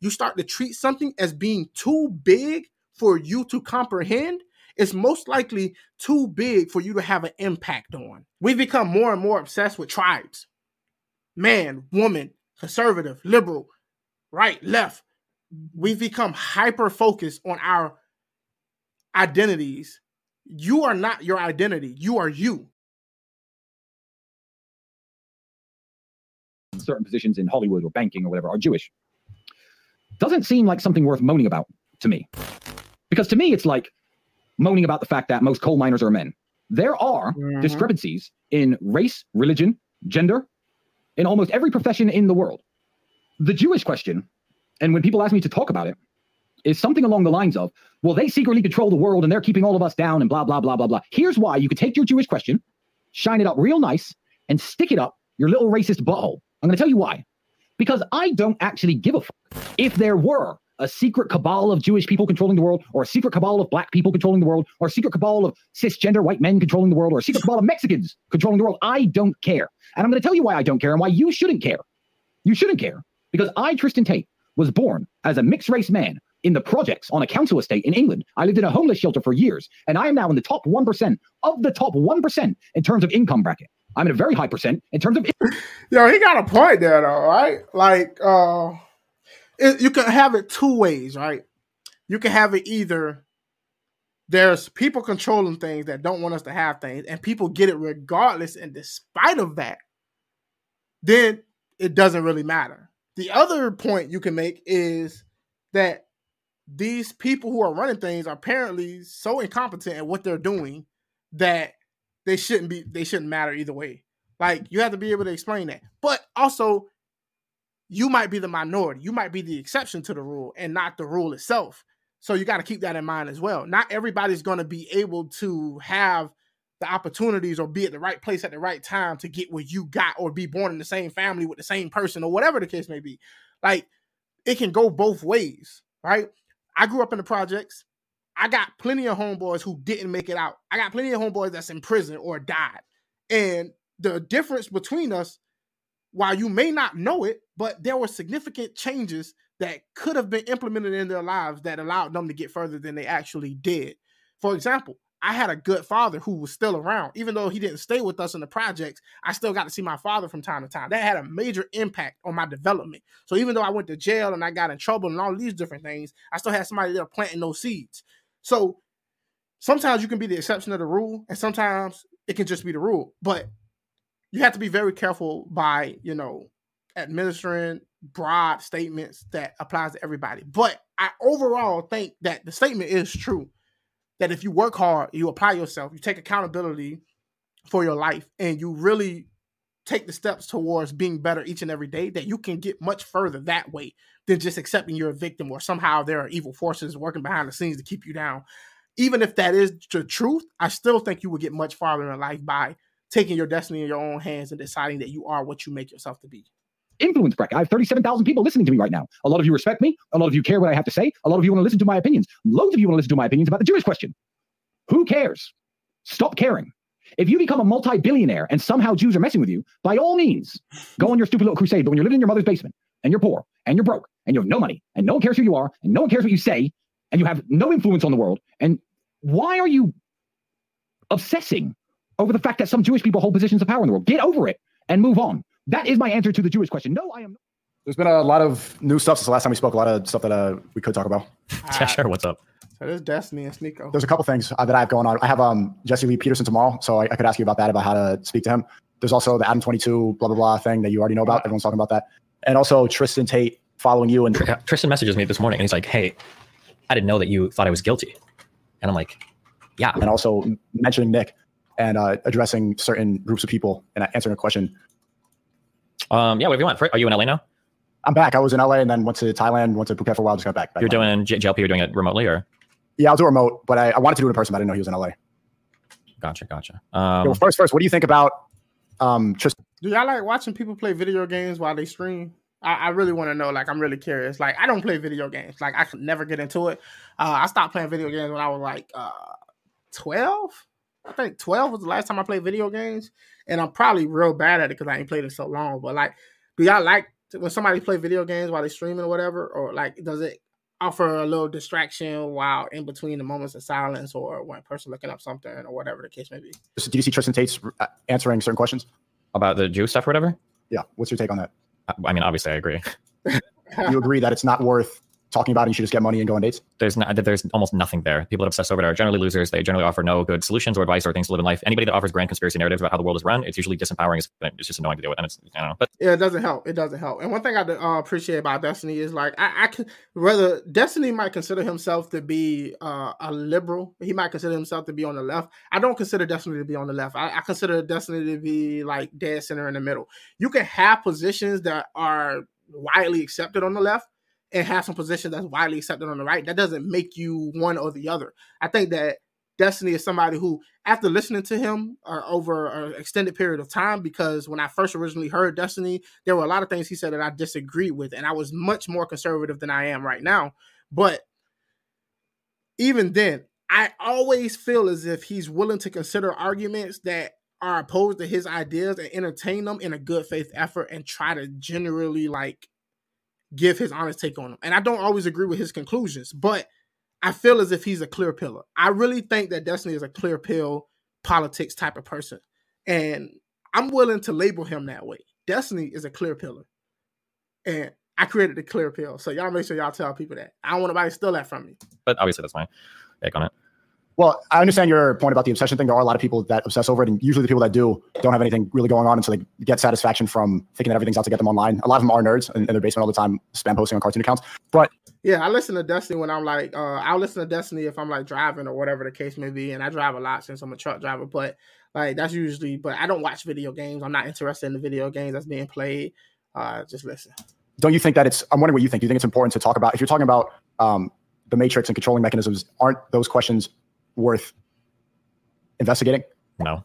you start to treat something as being too big for you to comprehend, it's most likely too big for you to have an impact on. We've become more and more obsessed with tribes man, woman, conservative, liberal, right, left. We've become hyper focused on our identities. You are not your identity, you are you. Certain positions in Hollywood or banking or whatever are Jewish. Doesn't seem like something worth moaning about to me. Because to me, it's like moaning about the fact that most coal miners are men. There are mm-hmm. discrepancies in race, religion, gender, in almost every profession in the world. The Jewish question, and when people ask me to talk about it, is something along the lines of, well, they secretly control the world and they're keeping all of us down and blah, blah, blah, blah, blah. Here's why you could take your Jewish question, shine it up real nice, and stick it up your little racist butthole. I'm going to tell you why. Because I don't actually give a fuck if there were a secret cabal of Jewish people controlling the world, or a secret cabal of black people controlling the world, or a secret cabal of cisgender white men controlling the world, or a secret cabal of Mexicans controlling the world. I don't care. And I'm going to tell you why I don't care and why you shouldn't care. You shouldn't care because I, Tristan Tate, was born as a mixed race man in the projects on a council estate in England. I lived in a homeless shelter for years, and I am now in the top 1% of the top 1% in terms of income bracket. I'm in a very high percent in terms of. Yo, he got a point there, though, right? Like, uh, it, you can have it two ways, right? You can have it either there's people controlling things that don't want us to have things, and people get it regardless, and despite of that, then it doesn't really matter. The other point you can make is that these people who are running things are apparently so incompetent at what they're doing that they shouldn't be they shouldn't matter either way. Like you have to be able to explain that. But also you might be the minority. You might be the exception to the rule and not the rule itself. So you got to keep that in mind as well. Not everybody's going to be able to have the opportunities or be at the right place at the right time to get what you got or be born in the same family with the same person or whatever the case may be. Like it can go both ways, right? I grew up in the projects. I got plenty of homeboys who didn't make it out. I got plenty of homeboys that's in prison or died. And the difference between us while you may not know it, but there were significant changes that could have been implemented in their lives that allowed them to get further than they actually did. For example, I had a good father who was still around. Even though he didn't stay with us in the projects, I still got to see my father from time to time. That had a major impact on my development. So even though I went to jail and I got in trouble and all these different things, I still had somebody there planting those seeds. So sometimes you can be the exception of the rule, and sometimes it can just be the rule. But you have to be very careful by you know administering broad statements that applies to everybody. But I overall think that the statement is true. That if you work hard, you apply yourself, you take accountability for your life, and you really take the steps towards being better each and every day, that you can get much further that way than just accepting you're a victim or somehow there are evil forces working behind the scenes to keep you down. Even if that is the truth, I still think you will get much farther in life by taking your destiny in your own hands and deciding that you are what you make yourself to be. Influence bracket. I have 37,000 people listening to me right now. A lot of you respect me. A lot of you care what I have to say. A lot of you want to listen to my opinions. Loads of you want to listen to my opinions about the Jewish question. Who cares? Stop caring. If you become a multi-billionaire and somehow Jews are messing with you, by all means, go on your stupid little crusade. But when you're living in your mother's basement and you're poor and you're broke and you have no money and no one cares who you are and no one cares what you say and you have no influence on the world, and why are you obsessing over the fact that some Jewish people hold positions of power in the world. Get over it and move on. That is my answer to the Jewish question. No, I am. There's been a lot of new stuff since the last time we spoke. A lot of stuff that uh, we could talk about. yeah, sure. What's up? So there's Destiny and Sneako. There's a couple things uh, that I have going on. I have um, Jesse Lee Peterson tomorrow, so I, I, could ask you about that, about how to speak to him. There's also the Adam 22 blah blah blah thing that you already know about. Everyone's talking about that, and also Tristan Tate following you. And Tristan messages me this morning, and he's like, "Hey, I didn't know that you thought I was guilty," and I'm like, "Yeah." And also mentioning Nick and uh, addressing certain groups of people and answering a question. Um, yeah, whatever you want. Are you in LA now? I'm back. I was in LA and then went to Thailand, went to Phuket for a while, just got back. back you're doing JLP, you're doing it remotely or? Yeah, I'll do a remote, but I, I, wanted to do it in person, but I didn't know he was in LA. Gotcha, gotcha. Um, well, first, first, what do you think about um, just? Do y'all like watching people play video games while they stream? I, I really want to know. Like, I'm really curious. Like, I don't play video games. Like, I could never get into it. Uh, I stopped playing video games when I was like uh, 12. I think 12 was the last time I played video games, and I'm probably real bad at it because I ain't played it so long. But like, do y'all like when somebody play video games while they streaming or whatever, or like does it offer a little distraction while in between the moments of silence or when a person looking up something or whatever the case may be? So did you see Tristan Tate's uh, answering certain questions? About the Jew stuff or whatever. Yeah. What's your take on that? I mean, obviously, I agree. You agree that it's not worth talking about it, you should just get money and go on dates? There's not, there's almost nothing there. People that obsess over it are generally losers. They generally offer no good solutions or advice or things to live in life. Anybody that offers grand conspiracy narratives about how the world is run, it's usually disempowering. It's, it's just annoying to deal with, and it's I don't know. But Yeah, it doesn't help. It doesn't help. And one thing I uh, appreciate about Destiny is like I, I can whether Destiny might consider himself to be uh, a liberal. He might consider himself to be on the left. I don't consider Destiny to be on the left. I, I consider Destiny to be like dead center in the middle. You can have positions that are widely accepted on the left and have some positions that's widely accepted on the right. That doesn't make you one or the other. I think that Destiny is somebody who, after listening to him uh, over an extended period of time, because when I first originally heard Destiny, there were a lot of things he said that I disagreed with, and I was much more conservative than I am right now. But even then, I always feel as if he's willing to consider arguments that are opposed to his ideas and entertain them in a good faith effort and try to generally like give his honest take on them. And I don't always agree with his conclusions, but I feel as if he's a clear pillar. I really think that Destiny is a clear pill politics type of person. And I'm willing to label him that way. Destiny is a clear pillar. And I created the clear pill. So y'all make sure y'all tell people that. I don't want nobody to steal that from me. but obviously, that's my take on it. Well, I understand your point about the obsession thing. There are a lot of people that obsess over it, and usually the people that do don't have anything really going on, and so they get satisfaction from thinking that everything's out to get them online. A lot of them are nerds in, in their basement all the time, spam posting on cartoon accounts. But Yeah, I listen to Destiny when I'm like, uh, I'll listen to Destiny if I'm like driving or whatever the case may be. And I drive a lot since I'm a truck driver, but like that's usually, but I don't watch video games. I'm not interested in the video games that's being played. Uh, just listen. don't you think that it's? I'm wondering what you think. Do you think it's important to talk about if you're talking about um, the matrix and controlling mechanisms? Aren't those questions worth investigating? No,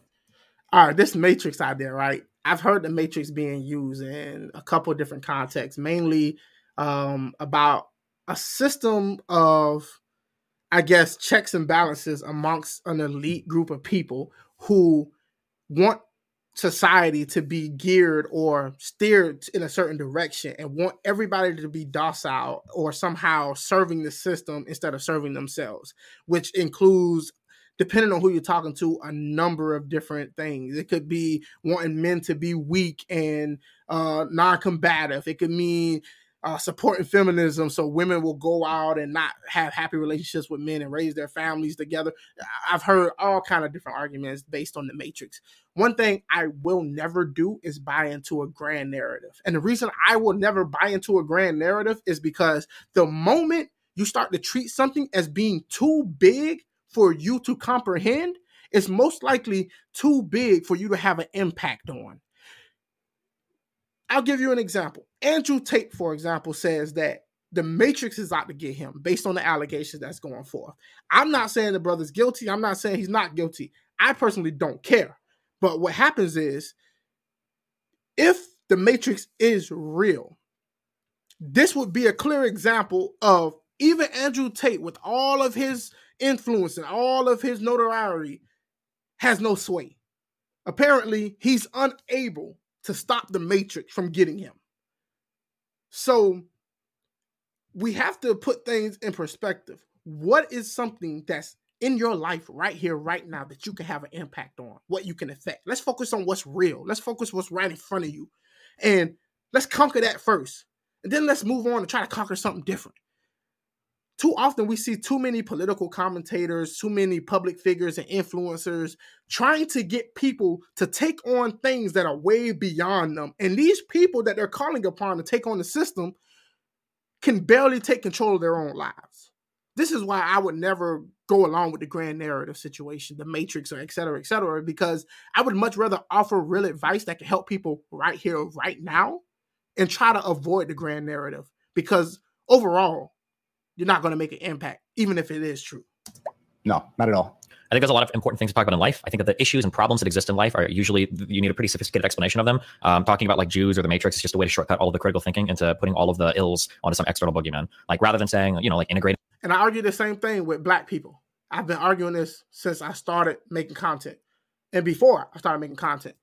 All right, this Matrix idea, right? I've heard the Matrix being used in a couple of different contexts, mainly um, about a system of, I guess, checks and balances amongst an elite group of people who want society to be geared or steered in a certain direction and want everybody to be docile or somehow serving the system instead of serving themselves, which includes depending on who you're talking to, a number of different things. It could be wanting men to be weak and uh, non-combative. It could mean uh, supporting feminism, so women will go out and not have happy relationships with men and raise their families together. I've heard all kind of different arguments based on the Matrix. One thing I will never do is buy into a grand narrative, and the reason I will never buy into a grand narrative is because the moment you start to treat something as being too big for you to comprehend it's most likely too big for you to have an impact on. I'll give you an example. Andrew Tate, for example, says that the Matrix is out to get him based on the allegations that's going forth. I'm not saying the brother's guilty. I'm not saying he's not guilty. I personally don't care. But what happens is if the Matrix is real, this would be a clear example of even Andrew Tate, with all of his influence and all of his notoriety, has no sway. Apparently, he's unable to stop the Matrix from getting him. So we have to put things in perspective. What is something that's in your life right here, right now, that you can have an impact on, what you can affect? Let's focus on what's real. Let's focus what's right in front of you. And let's conquer that first. And then let's move on and try to conquer something different too often we see too many political commentators, too many public figures and influencers trying to get people to take on things that are way beyond them. And these people that they're calling upon to take on the system can barely take control of their own lives. This is why I would never go along with the grand narrative situation, the matrix, or et cetera, et cetera, because I would much rather offer real advice that can help people right here, right now, and try to avoid the grand narrative. Because overall, you're not going to make an impact, even if it is true. No, not at all. I think there's a lot of important things to talk about in life. I think that the issues and problems that exist in life are usually you need a pretty sophisticated explanation of them. Um, talking about like Jews or the Matrix is just a way to shortcut all of the critical thinking into putting all of the ills onto some external boogeyman. Like rather than saying you know like integrate. And I argue the same thing with black people. I've been arguing this since I started making content, and before I started making content.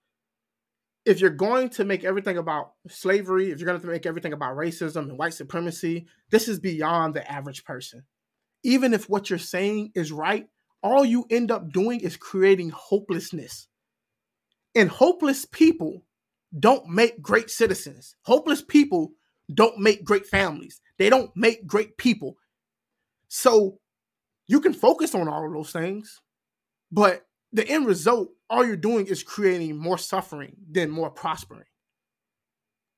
If you're going to make everything about slavery, if you're going to make everything about racism and white supremacy, this is beyond the average person. Even if what you're saying is right, all you end up doing is creating hopelessness. And hopeless people don't make great citizens. Hopeless people don't make great families. They don't make great people. So you can focus on all of those things, but the end result, all you're doing is creating more suffering than more prospering.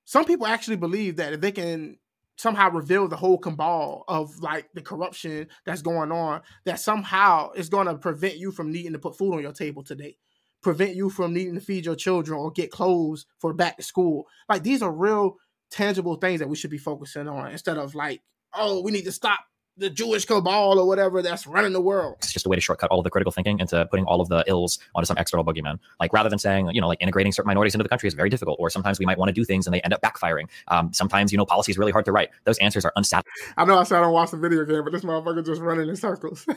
Some people actually believe that if they can somehow reveal the whole cabal of like the corruption that's going on, that somehow it's going to prevent you from needing to put food on your table today, prevent you from needing to feed your children or get clothes for back to school. Like these are real tangible things that we should be focusing on instead of like, oh, we need to stop the Jewish cabal or whatever that's running the world. It's just a way to shortcut all of the critical thinking into putting all of the ills onto some external boogeyman. Like rather than saying, you know, like integrating certain minorities into the country is very difficult, or sometimes we might want to do things and they end up backfiring. Um, sometimes, you know, policy is really hard to write. Those answers are unsatisfying. I know I said I don't watch the video game, but this motherfucker just running in circles.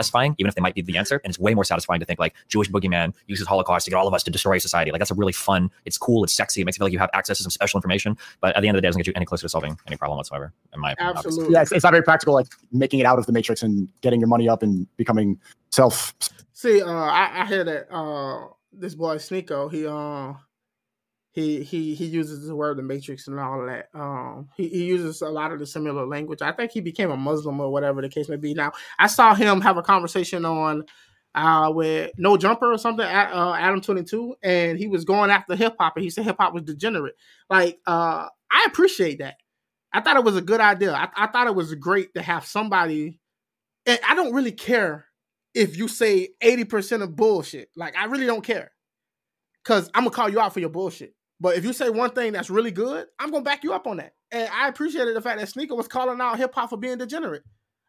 satisfying, even if they might be the answer. And it's way more satisfying to think like Jewish boogeyman uses Holocaust to get all of us to destroy society. Like that's a really fun. It's cool. It's sexy. It makes you feel like you have access to some special information. But at the end of the day, it doesn't get you any closer to solving any problem whatsoever. In my opinion, obviously. Absolutely. Yeah, it's, it's not very practical, like making it out of the matrix and getting your money up and becoming self. See, uh, I, I hear that uh, this boy Sneako, he uh, he he he uses the word the matrix and all that. Um, he, he uses a lot of the similar language. I think he became a Muslim or whatever the case may be. Now, I saw him have a conversation on uh with No Jumper or something at uh, Adam Twenty Two, and he was going after hip hop, and he said hip hop was degenerate. Like, uh, I appreciate that. I thought it was a good idea. I, I thought it was great to have somebody. And I don't really care if you say eighty percent of bullshit. Like, I really don't care, cause I'm gonna call you out for your bullshit. But if you say one thing that's really good, I'm gonna back you up on that. And I appreciated the fact that Sneako was calling out hip hop for being degenerate.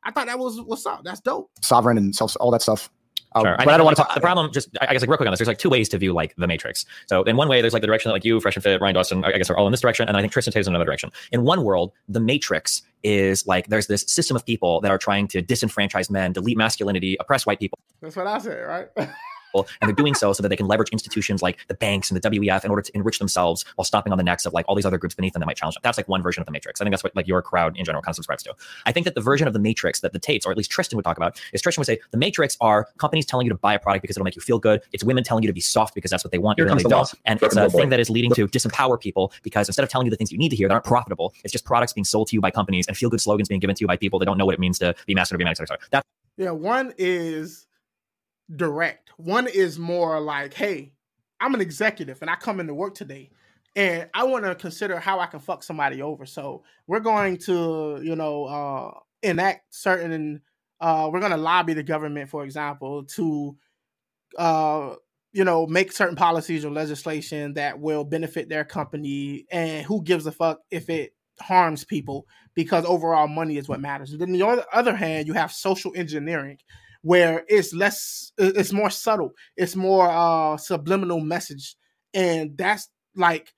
I thought that was what's up. That's dope. sovereign and self, all that stuff. Uh, Sure. but I, don't want to talk. The problem, just I I guess, like real quick on this. There's like two ways to view like the Matrix. So in one way, there's like the direction that like you, Fresh and Fit, Ryan Dawson, I guess, are all in this direction, and I think Tristan takes in another direction. In one world, the Matrix is like there's this system of people that are trying to disenfranchise men, delete masculinity, oppress white people. That's what I said, right? and they're doing so so that they can leverage institutions like the banks and the WEF in order to enrich themselves while stomping on the necks of like all these other groups beneath them that might challenge them. That's like one version of the Matrix. I think that's what like your crowd in general kind of subscribes to. I think that the version of the Matrix that the Tates, or at least Tristan would talk about, is Tristan would say the Matrix are companies telling you to buy a product because it'll make you feel good. It's women telling you to be soft because that's what they want, Here even though comes they the don't. And Here it's a thing that is leading to disempower people because instead of telling you the things you need to hear that aren't profitable, it's just products being sold to you by companies and feel good slogans being given to you by people that don't know what it means to be masculine or be masculine. Sorry. That's yeah, one is direct. One is more like, hey, I'm an executive and I come into work today and I want to consider how I can fuck somebody over. So we're going to, you know, uh, enact certain, uh, we're going to lobby the government, for example, to, uh, you know, make certain policies or legislation that will benefit their company. And who gives a fuck if it harms people because overall money is what matters. And then on the other hand, you have social engineering where it's less, it's more subtle, it's more uh, subliminal message. And that's like,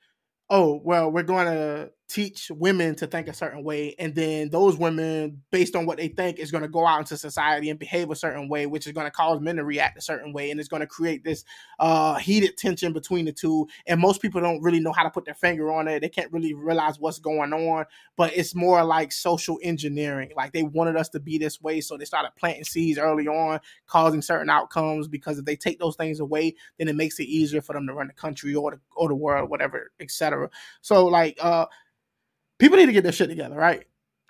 oh, well, we're going to teach women to think a certain way. And then those women, based on what they think, is going to go out into society and behave a certain way, which is going to cause men to react a certain way. And it's going to create this uh, heated tension between the two. And most people don't really know how to put their finger on it. They can't really realize what's going on. But it's more like social engineering. Like they wanted us to be this way. So they started planting seeds early on, causing certain outcomes. Because if they take those things away, then it makes it easier for them to run the country or the, or the world, whatever, etc. So like, uh, people need to get their shit together, right?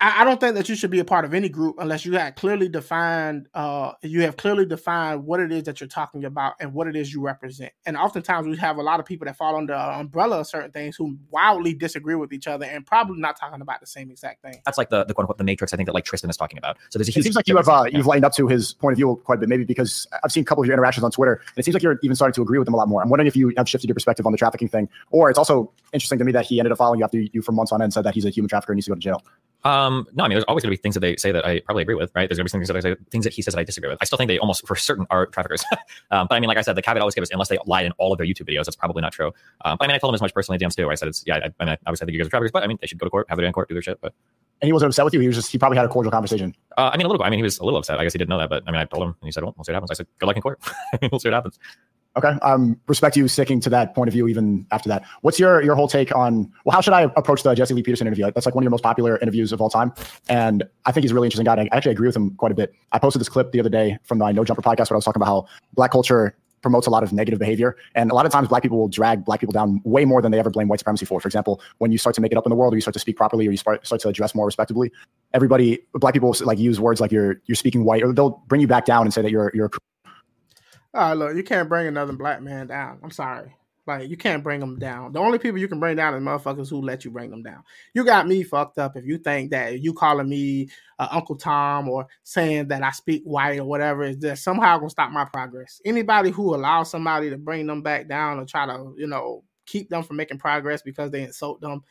I, I don't think that you should be a part of any group unless you have clearly defined, uh, you have clearly defined what it is that you're talking about and what it is you represent. And oftentimes we have a lot of people that fall under an umbrella of certain things who wildly disagree with each other and probably not talking about the same exact thing. that's like the, the quote unquote the Matrix. I think that like Tristan is talking about. So there's a It huge. seems like you have uh. Yeah. you've lightened up to his point of view quite a bit, maybe because I've seen a couple of your interactions on Twitter, and it seems like you're even starting to agree with him a lot more. I'm wondering if you have shifted your perspective on the trafficking thing, or it's also interesting to me that he ended up following you after you for months on end, said that he's a human trafficker and needs to go to jail. Um, no, I mean, there's always going to be things that they say that I probably agree with, right? There's going to be things that I say, things that he says that I disagree with. I still think they almost, for certain, are traffickers. um, but I mean, like I said, the caveat I always give is unless they lied in all of their YouTube videos, that's probably not true. Um, but I mean, I told him as much personally, DMs too. I said it's yeah, I, I mean, obviously I think you guys are traffickers, but I mean, they should go to court, have it in court, do their shit. But And he wasn't upset with you. He was just he probably had a cordial conversation. uh, I mean, a little. I mean, he was a little upset. I guess he didn't know that, but I mean, I told him, and he said, "Well, we'll see what happens." I said, "Good luck in court. we'll see what happens." Okay. Um, respect you sticking to that point of view even after that. What's your your whole take on well, how should I approach the Jesse Lee Peterson interview? That's like one of your most popular interviews of all time. And I think he's a really interesting guy. I actually agree with him quite a bit. I posted this clip the other day from the No Jumper podcast where I was talking about how black culture promotes a lot of negative behavior. And a lot of times black people will drag black people down way more than they ever blame white supremacy for. For example, when you start to make it up in the world or you start to speak properly or you start, start to address more respectably, everybody, black people like use words like you're, you're speaking white or they'll bring you back down and say that you're, you're right, look, you can't bring another black man down. I'm sorry. Like, you can't bring them down. The only people you can bring down is motherfuckers who let you bring them down. You got me fucked up if you think that you calling me uh, Uncle Tom or saying that I speak white or whatever is just somehow gonna stop my progress. Anybody who allows somebody to bring them back down or try to, you know, keep them from making progress because they insult them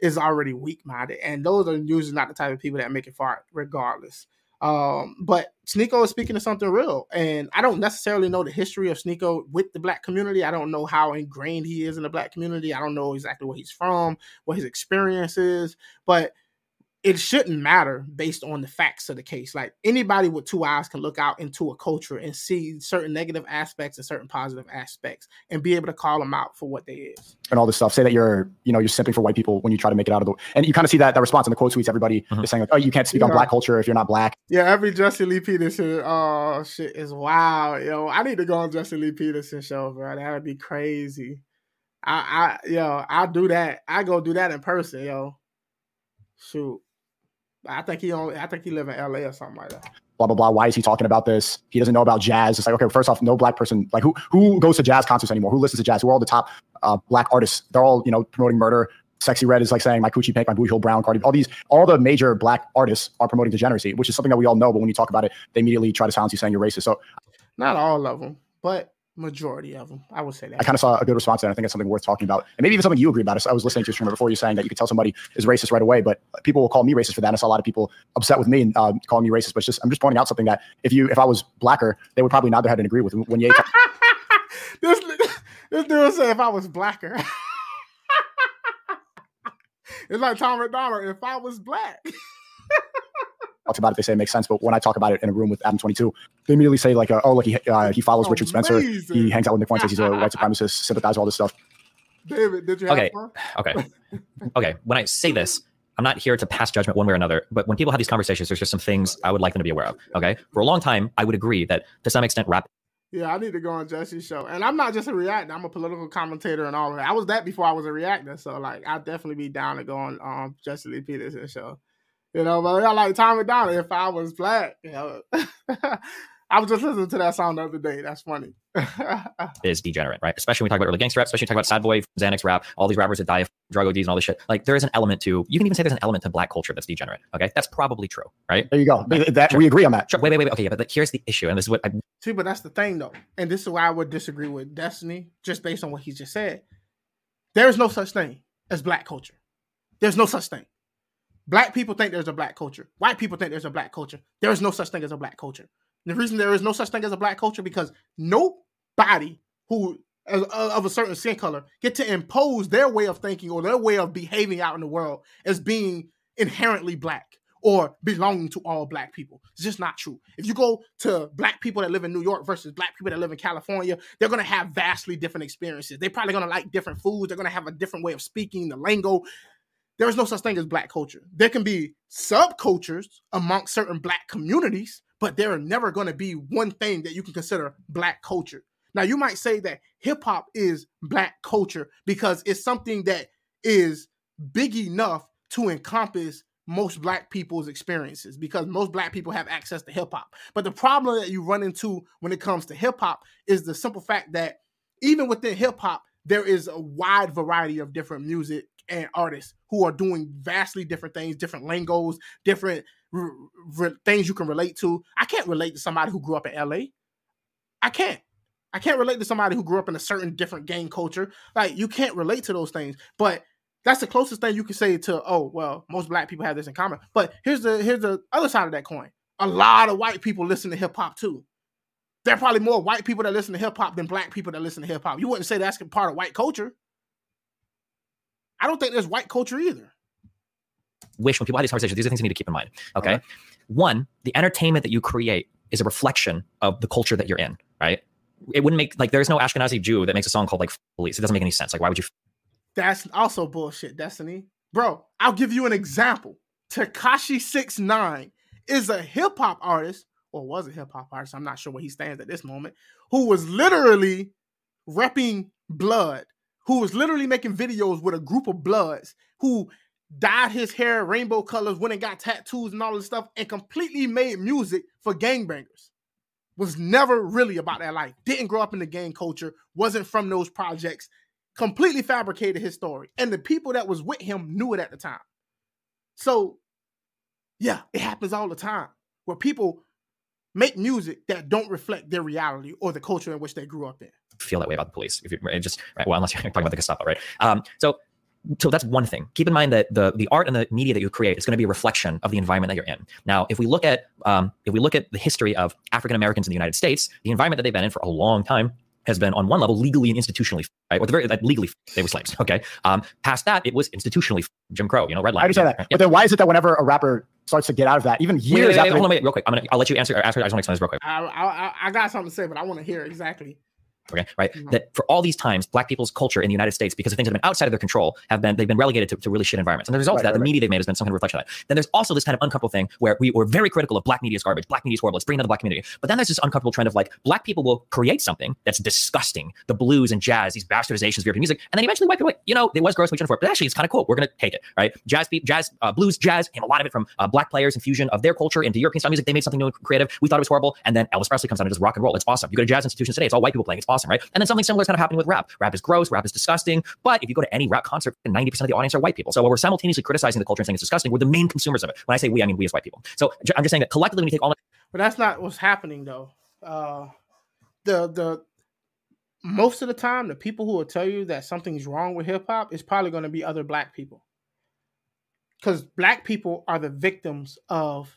is already weak minded. And those are usually not the type of people that make it far, regardless. Um, but Sneako is speaking to something real, and I don't necessarily know the history of Sneako with the black community. I don't know how ingrained he is in the black community. I don't know exactly where he's from, what his experience is, but it shouldn't matter based on the facts of the case. Like anybody with two eyes can look out into a culture and see certain negative aspects and certain positive aspects and be able to call them out for what they is. And all this stuff. Say that you're, you know, you're simping for white people when you try to make it out of the and you kind of see that that response in the quote tweets, everybody mm-hmm. is saying like, oh, you can't speak yeah. on black culture if you're not black. Yeah, every Jesse Lee Peterson oh shit is wild. Yo, I need to go on Jesse Lee Peterson show, bro. That would be crazy. I I yo, I'll do that. I go do that in person, yo. Shoot. I think he only. I think he live in L.A. or something like that. Blah blah blah. Why is he talking about this? He doesn't know about jazz. It's like okay, first off, no black person like who who goes to jazz concerts anymore? Who listens to jazz? Who are all the top uh, black artists? They're all you know promoting murder. Sexyy Red is like saying my coochie pink, my booty hole brown, Cardi. All these, all the major black artists are promoting degeneracy, which is something that we all know. But when you talk about it, they immediately try to silence you saying you're racist. So, not all of them, but majority of them. I would say that. I kind of saw a good response there. I think it's something worth talking about, and maybe even something you agree about. I was listening to your streamer before you saying that you could tell somebody is racist right away, but people will call me racist for that. I saw a lot of people upset with me and uh, calling me racist, but just I'm just pointing out something that if you if I was blacker, they would probably nod their head and agree with when you. this this dude said if I was blacker. it's like Tom MacDonald. If I was black talks about it, they say it makes sense. But when I talk about it in a room with Adam 22, they immediately say like, uh, oh, like he uh, he follows Richard Spencer, he hangs out with Nick Fuentes, he's a white supremacist, sympathize with all this stuff. David, did you okay. Okay. okay. When I say this, I'm not here to pass judgment one way or another, but when people have these conversations, there's just some things I would like them to be aware of. Okay. For a long time, I would agree that to some extent, rap. Yeah, I need to go on Jesse's show. And I'm not just a reactor, I'm a political commentator and all of that. I was that before I was a reactor. So, like, I'd definitely be down to go on um, Jesse Lee Peterson's show. You know, but I like Tom MacDonald. If I was black, you know. I was just listening to that song the other day. That's funny. is degenerate, right? Especially when we talk about early gangster rap, especially talk about Sad Boy, Xanax rap, all these rappers that die of drug ODs and all this shit. Like there is an element to you can even say there's an element to black culture that's degenerate. Okay, that's probably true, right? There you go. That sure. we agree on that. Sure. Wait, wait, wait, wait. Okay, yeah, but here's the issue, and this is what I see. But that's the thing, though, and this is why I would disagree with Destiny, just based on what he just said. There is no such thing as black culture. There's no such thing. Black people think there's a black culture. White people think there's a black culture. There is no such thing as a black culture. The reason there is no such thing as a black culture because nobody who of a certain skin color get to impose their way of thinking or their way of behaving out in the world as being inherently black or belonging to all black people. It's just not true. If you go to black people that live in New York versus black people that live in California, they're going to have vastly different experiences. They're probably going to like different foods. They're going to have a different way of speaking, the lingo there is no such thing as black culture. There can be subcultures amongst certain black communities, but there are never going to be one thing that you can consider black culture. Now, you might say that hip hop is black culture because it's something that is big enough to encompass most black people's experiences because most black people have access to hip hop. But the problem that you run into when it comes to hip hop is the simple fact that even within hip hop, there is a wide variety of different music and artists who are doing vastly different things, different lingos, different r- r- things you can relate to. I can't relate to somebody who grew up in LA. I can't. I can't relate to somebody who grew up in a certain different gang culture. Like you can't relate to those things. But that's the closest thing you can say to, oh, well, most black people have this in common. But here's the here's the other side of that coin. A lot of white people listen to hip hop too. There are probably more white people that listen to hip hop than black people that listen to hip hop. You wouldn't say that's part of white culture. I don't think there's white culture either. Wish when people have these conversations, these are things you need to keep in mind. Uh-huh. Okay. Right. One, the entertainment that you create is a reflection of the culture that you're in, right? it wouldn't make like there's no Ashkenazi Jew that makes a song called like police. It doesn't make any sense. Like why would you? That's also bullshit, Destiny. Bro, I'll give you an example. Tekashi Six Nine is a hip hop artist, or was a hip hop artist. I'm not sure where he stands at this moment. Who was literally repping blood. Who was literally making videos with a group of bloods. Who dyed his hair rainbow colors, went and got tattoos and all this stuff, and completely made music for gangbangers. Was never really about that life. Didn't grow up in the gang culture. Wasn't from those projects. Completely fabricated his story, and the people that was with him knew it at the time. So, yeah, it happens all the time where people make music that don't reflect their reality or the culture in which they grew up in. Feel that way about the police. If you just right, well, unless you're talking about the Gestapo, right? Um, so so that's one thing. Keep in mind that the the art and the media that you create is going to be a reflection of the environment that you're in. Now, if we look at um, if we look at the history of African Americans in the United States, the environment that they've been in for a long time has been on one level legally and institutionally right, or the very like, legally they were slaves. Okay, um, past that it was institutionally Jim Crow. You know, red line. I understand that, right? but then why is it that whenever a rapper starts to get out of that, even years wait, wait, wait, after, hold on, wait, real quick, I'm gonna I'll let you answer. After I just want to explain this real quick. I, I, I got something to say, but I want to hear exactly Okay, right. Mm-hmm. That for all these times, black people's culture in the United States, because of things that have been outside of their control, have been they've been relegated to, to really shit environments. And the result right, of that, right, the right. media they've made has been some kind of reflection of that. Then there's also this kind of uncomfortable thing where we were very critical of black media's garbage. Black media's horrible. Let's bring down the black community. But then there's this uncomfortable trend of like black people will create something that's disgusting, the blues and jazz, these bastardizations of European music, and then eventually white people, like, you know, it was gross, we for it, but actually it's kind of cool. We're gonna take it, right? Jazz, jazz, uh, blues, jazz came a lot of it from uh, black players and fusion of their culture into European style music. They made something new and creative. We thought it was horrible, and then Elvis Presley comes on and does rock and roll. It's awesome. You go to jazz institutions today, it's all white people playing. It's awesome, right? And then something similar is kind of happening with rap. Rap is gross, rap is disgusting. But if you go to any rap concert, 90% of the audience are white people. So while we're simultaneously criticizing the culture and saying it's disgusting, we're the main consumers of it. When I say we, I mean we as white people. So I'm just saying that collectively, when you take all. But that's not what's happening though. Uh, the the most of the time, the people who will tell you that something's wrong with hip hop is probably going to be other black people. Because black people are the victims of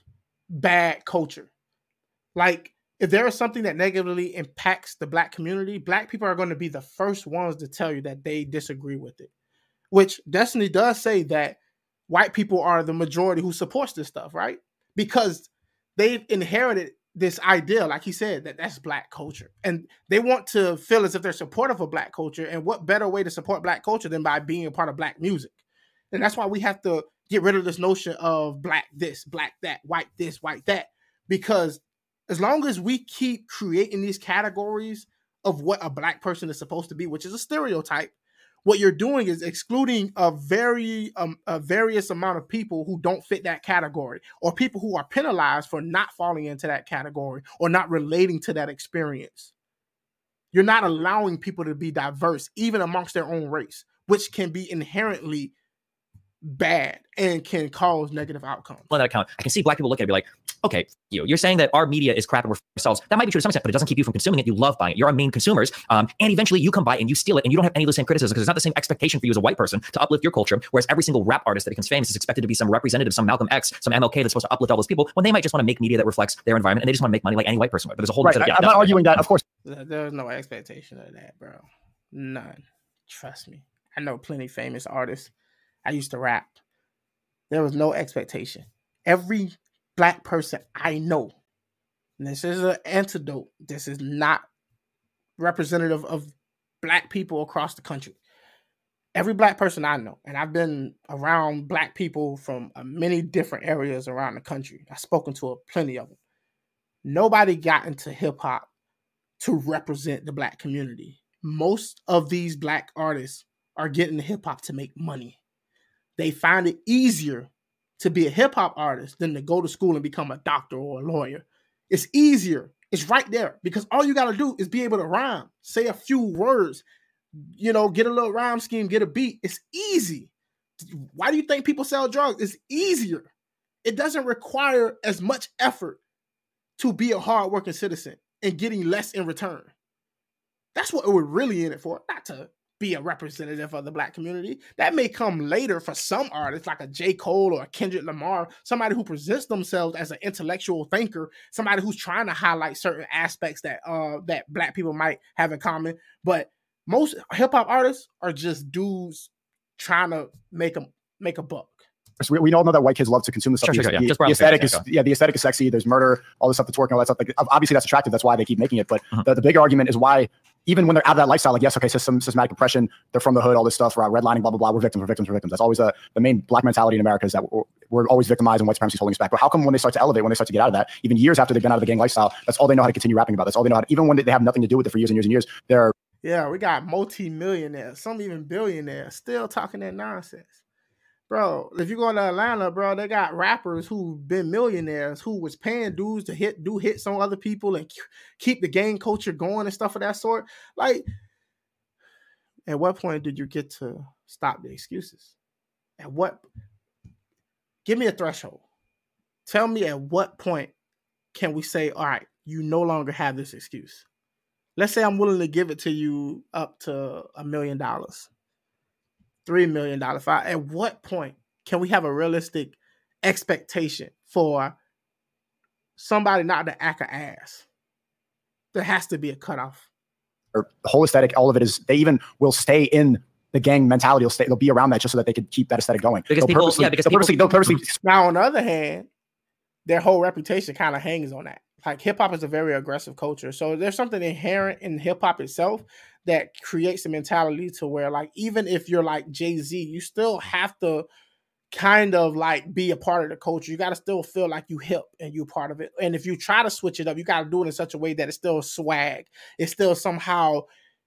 bad culture. Like if there is something that negatively impacts the black community, black people are going to be the first ones to tell you that they disagree with it. Which Destiny does say that white people are the majority who supports this stuff, right? Because they've inherited this idea, like he said, that that's black culture. And they want to feel as if they're supportive of black culture. And what better way to support black culture than by being a part of black music? And that's why we have to get rid of this notion of black this, black that, white this, white that, because as long as we keep creating these categories of what a black person is supposed to be, which is a stereotype, what you're doing is excluding a very um, a various amount of people who don't fit that category or people who are penalized for not falling into that category or not relating to that experience. You're not allowing people to be diverse even amongst their own race which can be inherently bad and can cause negative outcomes. On that account, I can see black people look at it and be like, okay, you, you're saying that our media is crap and we're ourselves. That might be true to some extent, but it doesn't keep you from consuming it. You love buying it. You're our main consumers. Um, and eventually you come by and you steal it and you don't have any of the same criticism because it's not the same expectation for you as a white person to uplift your culture. Whereas every single rap artist that becomes famous is expected to be some representative, some Malcolm X, some MLK that's supposed to uplift all those people when they might just want to make media that reflects their environment and they just want to make money like any white person would. But there's a whole right. Of, yeah, I'm not arguing that, of course. There's no expectation of that, bro. None. Trust me. I know plenty famous artists. I used to rap there was no expectation. Every black person I know, this is an antidote. This is not representative of black people across the country. Every black person I know, and I've been around black people from uh, many different areas around the country. I've spoken to a, plenty of them. Nobody got into hip hop to represent the black community. Most of these black artists are getting hip hop to make money they find it easier to be a hip hop artist than to go to school and become a doctor or a lawyer. It's easier. It's right there because all you got to do is be able to rhyme, say a few words, you know, get a little rhyme scheme, get a beat. It's easy. Why do you think people sell drugs? It's easier. It doesn't require as much effort to be a hardworking citizen and getting less in return. That's what we're really in it for, not to be a representative of the black community. That may come later for some artists, like a J. Cole or a Kendrick Lamar, somebody who presents themselves as an intellectual thinker, somebody who's trying to highlight certain aspects that uh that black people might have in common. But most hip hop artists are just dudes trying to make a make a buck. So we, we all know that white kids love to consume the stuff. Sure, sure, yeah. the, Just the aesthetic is yeah, yeah, the aesthetic is sexy. There's murder, all the stuff that's working, all that stuff. Like obviously that's attractive. That's why they keep making it. But Mhm. the, the bigger argument is why even when they're out of that lifestyle, like yes, okay, system, systematic oppression, they're from the hood, all this stuff, right? Redlining, blah blah blah. We're victims, we're victims, we're victims. That's always a, the main black mentality in America is that we're, we're always victimized and white supremacy is holding us back. But how come when they start to elevate, when they start to get out of that, even years after they've been out of the gang lifestyle, that's all they know how to continue rapping about. That's all they know how to, even when they have nothing to do with it for years and years and years. They're Yeah, we got multi-millionaires, some even billionaires, still talking that nonsense. Bro, if you go to Atlanta, bro, they got rappers who've been millionaires who was paying dudes to hit do hits on other people and keep the gang culture going and stuff of that sort. Like, at what point did you get to stop the excuses? At what? Give me a threshold. Tell me at what point can we say, all right, you no longer have this excuse? let's say I'm willing to give it to you up to a million dollars, three million dollars. At what point can we have a realistic expectation for somebody not to act an ass? There has to be a cutoff. or whole aesthetic, all of it is they even will stay in the gang mentality. They'll stay, they'll be around that just so that they could keep that aesthetic going. Because they'll people- purposely, yeah, because they'll people- purposely, they'll purposely Now, on the other hand, their whole reputation kind of hangs on that. Like hip hop is a very aggressive culture, so there's something inherent in hip hop itself that creates a mentality to where, like, even if you're like Jay Z, you still have to kind of like be a part of the culture. You got to still feel like you hip and you're part of it. And if you try to switch it up, you got to do it in such a way that it's still swag. It still somehow,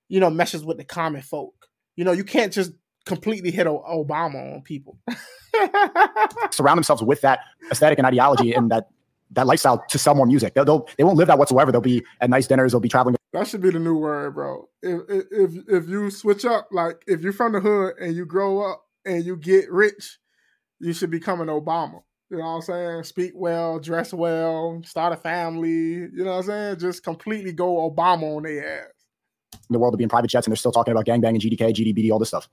you know, meshes with the common folk. You know, you can't just completely hit Obama on people. surround themselves with that aesthetic and ideology and that that lifestyle to sell more music. They'll, they'll they won't live that whatsoever. They'll be at nice dinners. They'll be traveling. That should be the new word, bro. If if if you switch up, like if you're from the hood and you grow up and you get rich, you should become an Obama. You know what I'm saying? Speak well, dress well, start a family. You know what I'm saying? Just completely go Obama on their ass. In the world to be in private jets and they're still talking about gangbang and GDK, GDBD, all this stuff.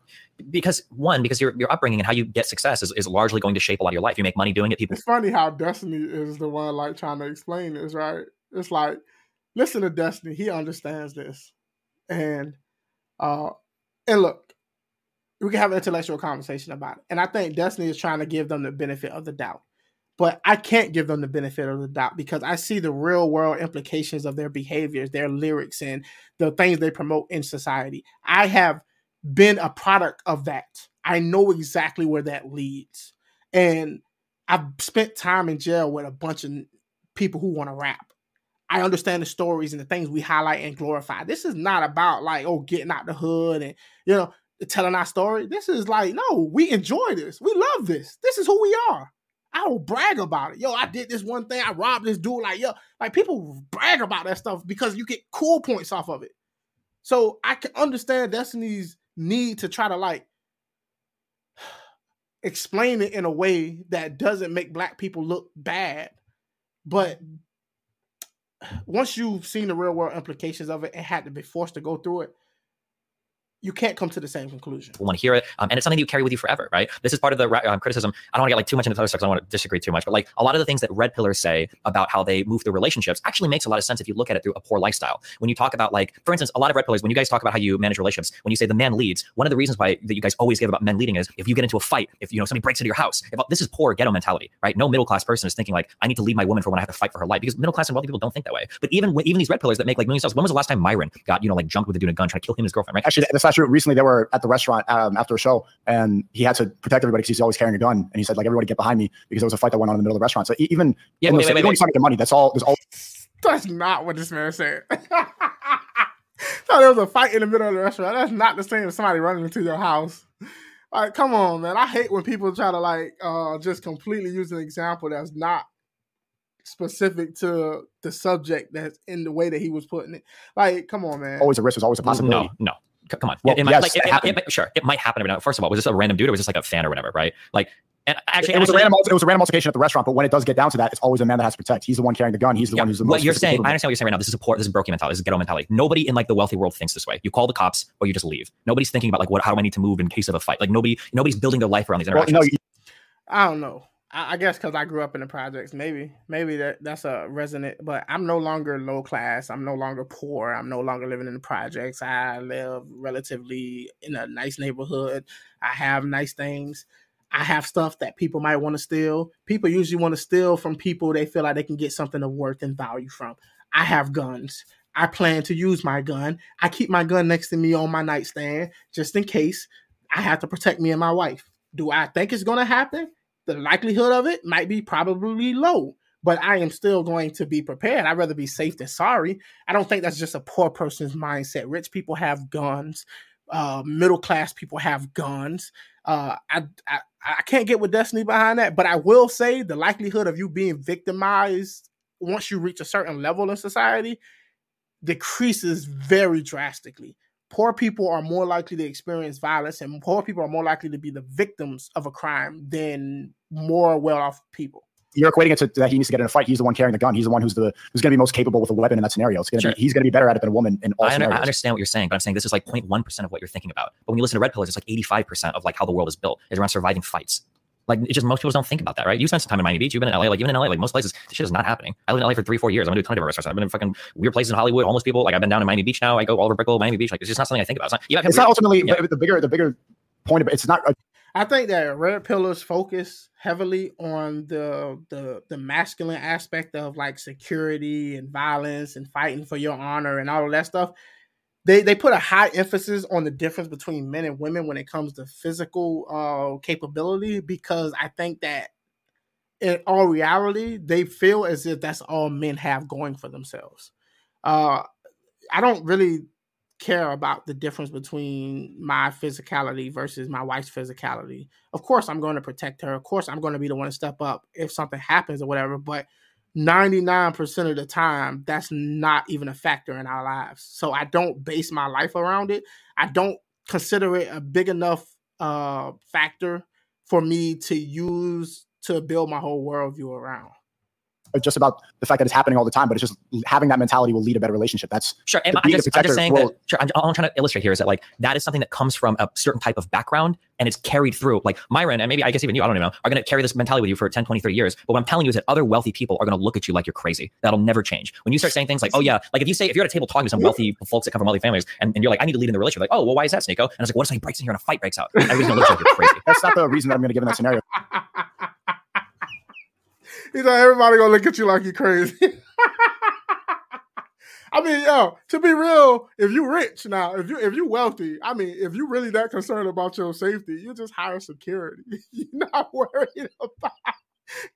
because one, because your your upbringing and how you get success is, is largely going to shape a lot of your life. You make money doing it. People It's funny how Destiny is the one like trying to explain this, right? It's like, listen to Destiny, he understands this. And uh and look, we can have an intellectual conversation about it. And I think Destiny is trying to give them the benefit of the doubt. But I can't give them the benefit of the doubt because I see the real world implications of their behaviors, their lyrics, and the things they promote in society. I have been a product of that. I know exactly where that leads. And I've spent time in jail with a bunch of people who want to rap. I understand the stories and the things we highlight and glorify. This is not about like, oh, getting out the hood and you know, telling our story. This is like, no, we enjoy this. We love this. This is who we are. I will brag about it. Yo, I did this one thing. I robbed this dude. Like, yo, like people brag about that stuff because you get cool points off of it. So I can understand Destiny's need to try to like explain it in a way that doesn't make black people look bad. But once you've seen the real world implications of it and had to be forced to go through it, you can't come to the same conclusion. We want to hear it, um, and it's something that you carry with you forever, right? This is part of the um, criticism. I don't want to get like too much into the other stuff. I don't want to disagree too much, but like a lot of the things that red pillars say about how they move through relationships actually makes a lot of sense if you look at it through a poor lifestyle. When you talk about like, for instance, a lot of red pillars, when you guys talk about how you manage relationships, when you say the man leads, one of the reasons why that you guys always give about men leading is if you get into a fight, if you know somebody breaks into your house, if this is poor ghetto mentality, right? No middle class person is thinking like, I need to leave my woman for when I have to fight for her life because middle class and wealthy people don't think that way. But even even these red pillars that make like millions of dollars, when was the last time Myron got you know like jumped with a dude in a gun trying to kill him and his girlfriend, right? Actually, that's not true. Recently, they were at the restaurant um, after a show, and he had to protect everybody because he's always carrying a gun. And he said, like, everybody get behind me because there was a fight that went on in the middle of the restaurant. So even Yeah, when wait, they're- wait, even when wait, he's trying to get money, that's all. There's all That's not what this man said. so there was a fight in the middle of the restaurant. That's not the same as somebody running into your house. Like, come on, man. I hate when people try to like uh just completely use an example that's not specific to the subject that's in the way that he was putting it. Like, come on, man. always a risk. is always a possibility. No, no. C- Come on. Well, it, it might, yes, like, it, it it- it- sure, it might happen every now. First of all, was this a random dude or was this like a fan or whatever, right? Like, and actually, it was a random. It was a random altercation at the restaurant. But when it does get down to that, it's always a man that has to protect. He's the one carrying the gun. He's the Yeah, one who's the what most you're saying. I understand what you're saying right now. This is a poor, this is broken mentality. This is ghetto mentality. Nobody in like the wealthy world thinks this way. You call the cops or you just leave. Nobody's thinking about like what, how do I need to move in case of a fight? Like nobody, nobody's building their life around these Well, interactions. you know, I don't know. I, guess because I grew up in the projects, maybe, maybe that that's a resonant. But I'm no longer low class. I'm no longer poor. I'm no longer living in the projects. I live relatively in a nice neighborhood. I have nice things. I have stuff that people might want to steal. People usually want to steal from people they feel like they can get something of worth and value from. I have guns. I plan to use my gun. I keep my gun next to me on my nightstand just in case I have to protect me and my wife. Do I think it's going to happen? The likelihood of it might be probably low, but I am still going to be prepared. I'd rather be safe than sorry. I don't think that's just a poor person's mindset. Rich people have guns. Uh, middle class people have guns. Uh, I, I I can't get with Destiny behind that, but I will say the likelihood of you being victimized once you reach a certain level in society decreases very drastically. Poor people are more likely to experience violence, and poor people are more likely to be the victims of a crime than more well-off people. You're equating it to that he needs to get in a fight. He's the one carrying the gun. He's the one who's the who's going to be most capable with a weapon in that scenario. It's going to Sure. be he's going to be better at it than a woman in all I, under, scenarios. I understand what you're saying, but I'm saying this is like 0.1 percent of what you're thinking about. But when you listen to Red Pillars, it's like 85 percent of like how the world is built is around surviving fights. Like it just most people don't think about that, right? You spent some time in Miami Beach. You've been in LA, like even in LA, like most places, this shit is not happening. I lived in LA for three, four years. I'm gonna do a ton of different restaurants. I've been in fucking weird places in Hollywood, homeless people. Like I've been down in Miami Beach now. I go all over Brickell, Miami Beach. Like it's just not something I think about. It's not. Yeah, It's not ultimately Yeah. the bigger the bigger point of it. It's not a I think that Red Pillars focus heavily on the the the masculine aspect of like security and violence and fighting for your honor and all of that stuff. They they put a high emphasis on the difference between men and women when it comes to physical uh capability because I think that in all reality they feel as if that's all men have going for themselves. Uh I don't really care about the difference between my physicality versus my wife's physicality. Of course, I'm going to protect her. Of course, I'm going to be the one to step up if something happens or whatever. But 99% of the time, that's not even a factor in our lives. So I don't base my life around it. I don't consider it a big enough uh, factor for me to use to build my whole worldview around. Just about the fact that it's happening all the time, but it's just having that mentality will lead a better relationship. That's Sure. And I'm just, I'm just saying will- that, sure, I'm, all I'm trying to illustrate here is that, like, that is something that comes from a certain type of background and it's carried through. Like, Myron, and maybe I guess even you, I don't even know, are going to carry this mentality with you for 10, 20, 30 years. But what I'm telling you is that other wealthy people are going to look at you like you're crazy. That'll never change. When you start saying things like, oh, yeah, like if you say, if you're at a table talking to some wealthy folks that come from wealthy families and, and you're like, I need to lead in the relationship, like, oh, well, why is that, Sneako? And I was like, what if somebody breaks in here and a fight breaks out? Everybody's going to look at you like you're crazy. that's not the reason that I'm going to give in that scenario. He's like, everybody gonna look at you like you crazy. I mean, yo, to be real, if you rich now, if you if you wealthy, I mean, if you really that concerned about your safety, you just hire security. You're not worried about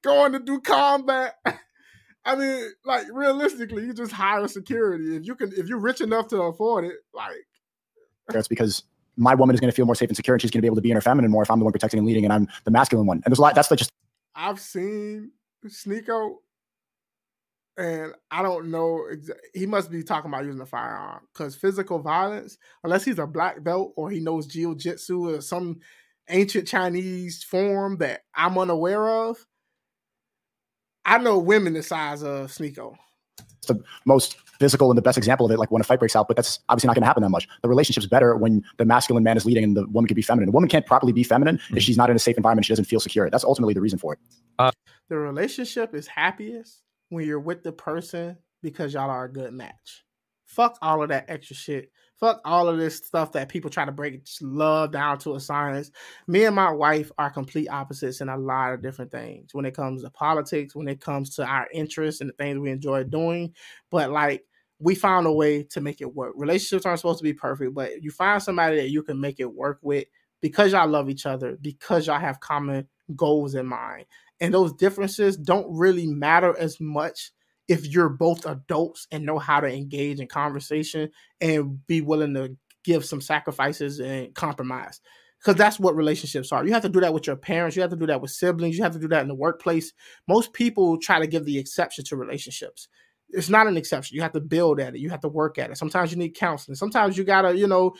going to do combat. I mean, like realistically, you just hire security. If you can, if you're rich enough to afford it, like that's because my woman is going to feel more safe and secure, and she's going to be able to be in her feminine more if I'm the one protecting and leading, and I'm the masculine one. And there's a lot. That's like just I've seen Sneako, and I don't know. Exa- he must be talking about using a firearm because physical violence, unless he's a black belt or he knows jiu-jitsu or some ancient Chinese form that I'm unaware of. I know women the size of Sneako. It's the most physical and the best example of it, like when a fight breaks out, but that's obviously not going to happen that much. The relationship's better when the masculine man is leading and the woman can be feminine. A woman can't properly be feminine Mhm. if she's not in a safe environment. She doesn't feel secure. That's ultimately the reason for it. The relationship is happiest when you're with the person because y'all are a good match. Fuck all of that extra shit. Fuck all of this stuff that people try to break love down to a science. Me and my wife are complete opposites in a lot of different things when it comes to politics, when it comes to our interests and the things we enjoy doing. But like, we found a way to make it work. Relationships aren't supposed to be perfect, but you find somebody that you can make it work with because y'all love each other, because y'all have common goals in mind. And those differences don't really matter as much if you're both adults and know how to engage in conversation and be willing to give some sacrifices and compromise. Because that's what relationships are. You have to do that with your parents. You have to do that with siblings. You have to do that in the workplace. Most people try to give the exception to relationships. It's not an exception. You have to build at it. You have to work at it. Sometimes you need counseling. Sometimes you gotta, you know,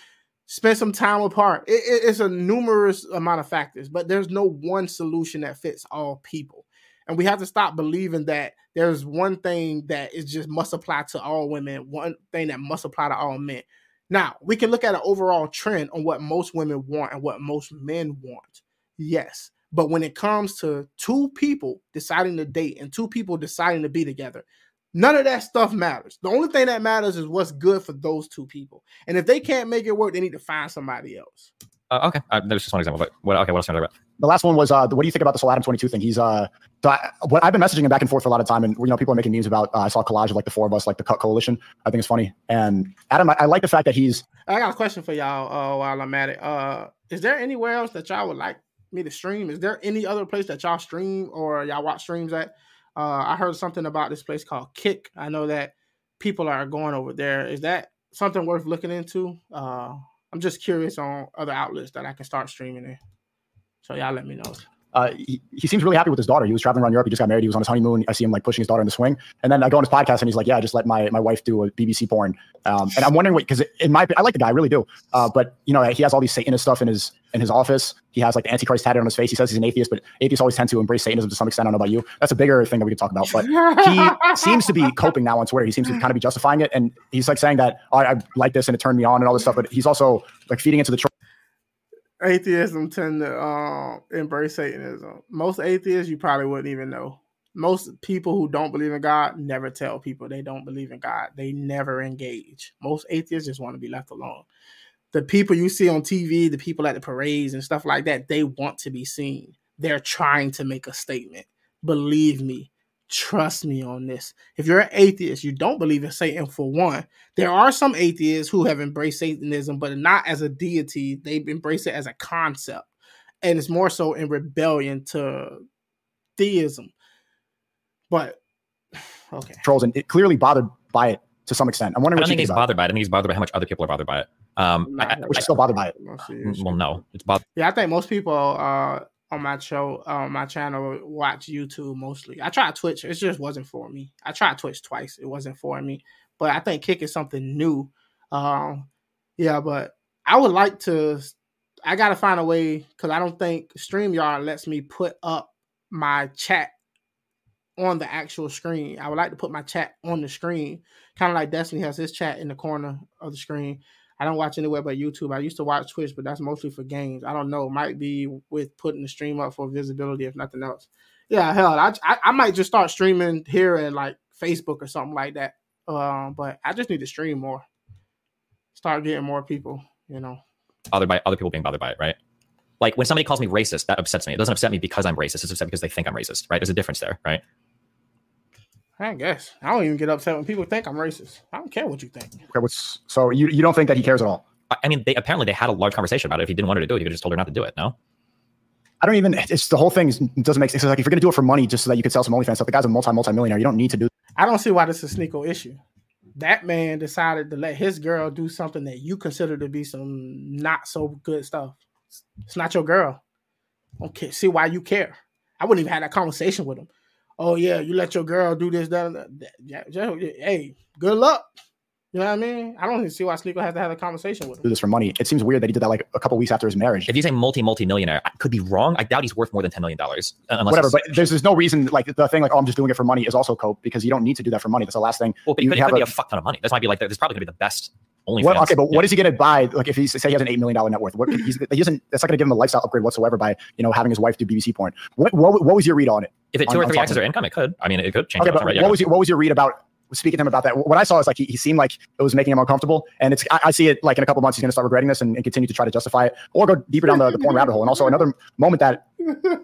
spend some time apart. It, it- it's a numerous amount of factors, but there's no one solution that fits all people. And we have to stop believing that there's one thing that is just must apply to all women, one thing that must apply to all men. Now, we can look at an overall trend on what most women want and what most men want. Yes. But when it comes to two people deciding to date and two people deciding to be together, none of that stuff matters. The only thing that matters is what's good for those two people. And if they can't make it work, they need to find somebody else. Uh, okay. Uh, that was just one example. But what, okay, what else can I talk about? the last one was uh, what do you think about the Soul Adam 22 thing? He's uh, so I, what I've been messaging him back and forth for a lot of time, and you know, people are making memes about. Uh, I saw a collage of like the four of us, like the Cut Coalition. I think it's funny. And Adam, I, I like the fact that he's. I got a question for y'all uh, while I'm at it. Uh, is there anywhere else that y'all would like me to stream? Is there any other place that y'all stream or y'all watch streams at? Uh, I heard something about this place called Kick. I know that people are going over there. Is that something worth looking into? Uh, I'm just curious on other outlets that I can start streaming in. So y'all let me know. Uh, he, he seems really happy with his daughter. He was traveling around Europe. He just got married. He was on his honeymoon. I see him like pushing his daughter in the swing. And then I go on his podcast and he's like, "Yeah, I just let my my wife do a BBC porn." Um, and I'm wondering what because in my I like the guy, I really do. Uh, but you know, he has all these Satanist stuff in his in his office. He has like the Antichrist tatted on his face. He says he's an atheist, but atheists always tend to embrace Satanism to some extent. I don't know about you. That's a bigger thing that we could talk about. But he seems to be coping now on Twitter. He seems to kind of be justifying it, and he's like saying that oh, I like this and it turned me on and all this stuff. But he's also like feeding into the. Atheism tend to uh, embrace Satanism. Most atheists you probably wouldn't even know. Most people who don't believe in God never tell people they don't believe in God. They never engage. Most atheists just want to be left alone. The people you see on TV, the people at the parades and stuff like that, they want to be seen. They're trying to make a statement. Believe me, Trust me on this. If you're an atheist, you don't believe in Satan for one. There are some atheists who have embraced Satanism, but not as a deity. They've embraced it as a concept. And it's more so in rebellion to theism. But okay. Trolls and it clearly bothered by it to some extent. I'm wondering. I don't think he's bothered by it. I think he's bothered by how much other people are bothered by it. Um, I, I, still bothered by it. Well, no, it's bothered. Yeah, I think most people uh, on my show, on my channel, watch YouTube mostly. I tried Twitch, it just wasn't for me. I tried Twitch twice, it wasn't for me. But I think Kick is something new. Um, yeah, but I would like to. I gotta find a way because I don't think Streamyard lets me put up my chat on the actual screen. I would like to put my chat on the screen, kind of like Destiny has his chat in the corner of the screen. I don't watch anywhere but YouTube. I used to watch Twitch, but that's mostly for games. I don't know. Might be with putting the stream up for visibility, if nothing else. Yeah, hell, I, I, I might just start streaming here and like Facebook or something like that. Um, but I just need to stream more. Start getting more people, you know. Bothered by other people being bothered by it, right? Like when somebody calls me racist, that upsets me. It doesn't upset me because I'm racist. It's upset because they think I'm racist, right? There's a difference there, right? I guess I don't even get upset when people think I'm racist. I don't care what you think. Okay, what's so you you don't think that he cares at all? I mean, they apparently they had a large conversation about it. If he didn't want her to do it, he could just told her not to do it. No. I don't even. It's the whole thing is, doesn't make sense. It's like if you're gonna do it for money, just so that you could sell some OnlyFans stuff, the guy's a multi multi millionaire. You don't need to do. I don't see why this is a Sneako issue. That man decided to let his girl do something that you consider to be some not so good stuff. It's not your girl. Okay, see why you care. I wouldn't even have that conversation with him oh yeah, you let your girl do this, that, that, that. hey, good luck. You know what I mean? I don't even see why Sneako has to have a conversation with him. Do this for money. It seems weird that he did that like a couple weeks after his marriage. If he's a multi multi millionaire, I could be wrong. I doubt he's worth more than ten million dollars. Whatever, but there's there's no reason like the thing like oh I'm just doing it for money is also cope because you don't need to do that for money. That's the last thing. Well, but it could, it could a, be a fuck ton of money. This might be like this probably gonna be the best only what, okay, but yeah. what is he going to buy? Like, if he say he has an eight million dollar net worth, what he's, he doesn't. That's not going to give him a lifestyle upgrade whatsoever by you know having his wife do BBC porn. What what, what was your read on it? If it two on, or three X's are income, it could. I mean, it could change. Okay, but right, what was your, what was your read about speaking to him about that? What I saw is like he, he seemed like it was making him uncomfortable, and it's I, I see it like in a couple months he's going to start regretting this and, and, continue to try to justify it or go deeper down the, the porn rabbit hole. And also another moment that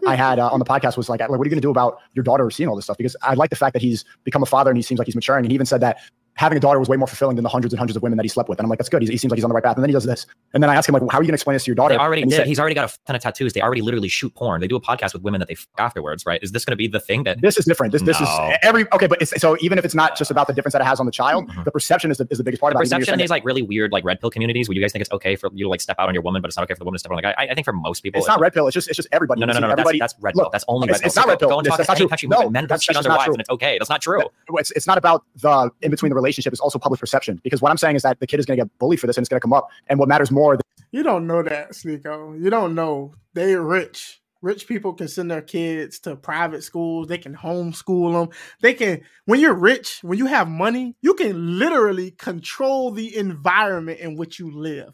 I had uh, on the podcast was like, like, what are you going to do about your daughter seeing all this stuff? Because I like the fact that he's become a father and he seems like he's maturing. And he even said that having a daughter was way more fulfilling than the hundreds and hundreds of women that he slept with. And I'm like, that's good. He's, he seems like he's on the right path. And then he does this. And then I ask him, like, well, how are you going to explain this to your daughter? They already did. Said, he's already got a ton of tattoos. They already literally shoot porn. They do a podcast with women that they fuck afterwards, right? Is this going to be the thing that this is different? This, no. this is every, okay. But so even if it's not just about the difference that it has on the child, mm-hmm. the perception is the, is the biggest part the about perception in these like really weird, like red pill communities where you guys think it's okay for you to like step out on your woman, but it's not okay for the woman to step on the guy. I, I think for most people, it's, it's not red pill. It's just, it's just everybody. No, no, no, no. Everybody, that's, that's red pill. That's only red pill. It's not red pill. Go and talk to any country no, men cheat on their wives and it's okay. That's not true. It's, it's not about the in between the relationship. It's also public perception because what I'm saying is that the kid is going to get bullied for this and it's going to come up. And what matters more. than- You don't know that, Sneako. You don't know. They're rich. Rich people can send their kids to private schools. They can homeschool them. They can, when you're rich, when you have money, you can literally control the environment in which you live,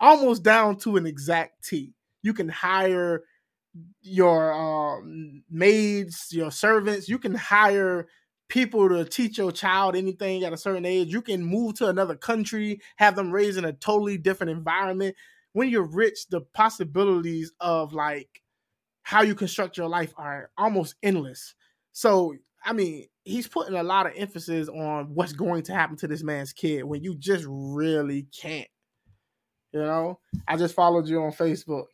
almost down to an exact T. You can hire your um, maids, your servants. You can hire people to teach your child anything at a certain age. You can move to another country, have them raised in a totally different environment. When you're rich, the possibilities of like how you construct your life are almost endless. So, I mean, he's putting a lot of emphasis on what's going to happen to this man's kid when you just really can't. You know, I just followed you on Facebook.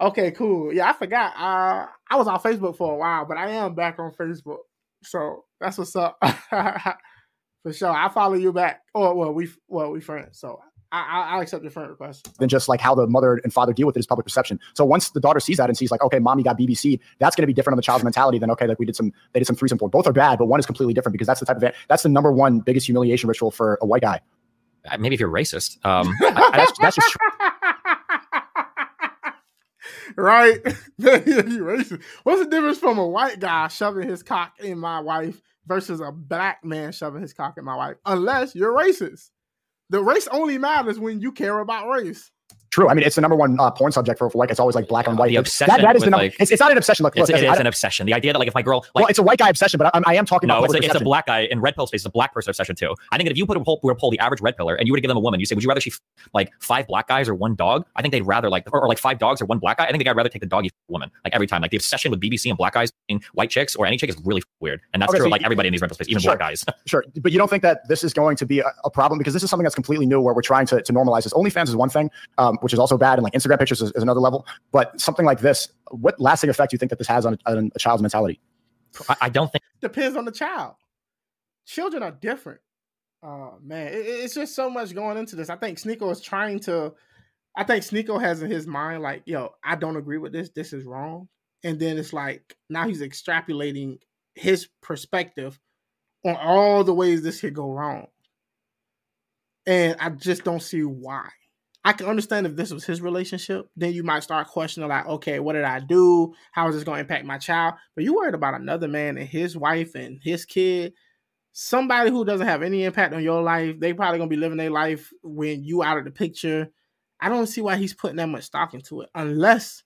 Okay, cool. Yeah, I forgot. Uh, I was on Facebook for a while, but I am back on Facebook. So that's what's up. for sure. I follow you back. Oh well, we well we friends. So I, I accept your friend request. Then just like how the mother and father deal with it is public perception. So once the daughter sees that and sees like, okay, mommy got BBC, that's going to be different on the child's mentality than okay, like we did some, they did some threesome porn. Both are bad, but one is completely different because that's the type of that's the number one biggest humiliation ritual for a white guy. Uh, maybe if you're racist, um, I, that's, that's just right? you racist. What's the difference from a white guy shoving his cock in my wife versus a black man shoving his cock in my wife? Unless you're racist. The race only matters when you care about race. True. I mean, it's the number one uh, porn subject for, for white. It's always like black and white. The obsession that, that is the number. like- it's, it's not an obsession. Look, it's, it I- an obsession. The idea that like if my girl like well, it's a white guy obsession, but I, I am talking no, about it's a, it's a black guy in red pill space. It's a black person obsession too. I think that if you put a poll, were to poll the average red pillar and you were to give them a woman, you say, would you rather she f- like five black guys or one dog? I think they'd rather like or, or like five dogs or one black guy. I think the guy'd rather take the doggy woman like every time. Like the obsession with BBC and black guys being white chicks or any chick is really weird, and that's Okay, true so like you- everybody in these red pill space, even Sure. black guys. Sure, but you don't think that this is going to be a, a problem because this is something that's completely new where we're trying to, to normalize this. OnlyFans is one thing, um, which is also bad, and like Instagram pictures is, is another level. But something like this, what lasting effect do you think that this has on a, on a child's mentality? I, I don't think Depends on the child. Children are different. Oh man, it- it's just so much going into this. I think Sneako is trying to. I think Sneako has in his mind like, yo, I don't agree with this. This is wrong. And then it's like now he's extrapolating his perspective on all the ways this could go wrong. And I just don't see why. I can understand if this was his relationship, then you might start questioning, like, okay, what did I do? How is this going to impact my child? But you worried about another man and his wife and his kid. Somebody who doesn't have any impact on your life, they probably gonna be living their life when you out of the picture. I don't see why he's putting that much stock into it, unless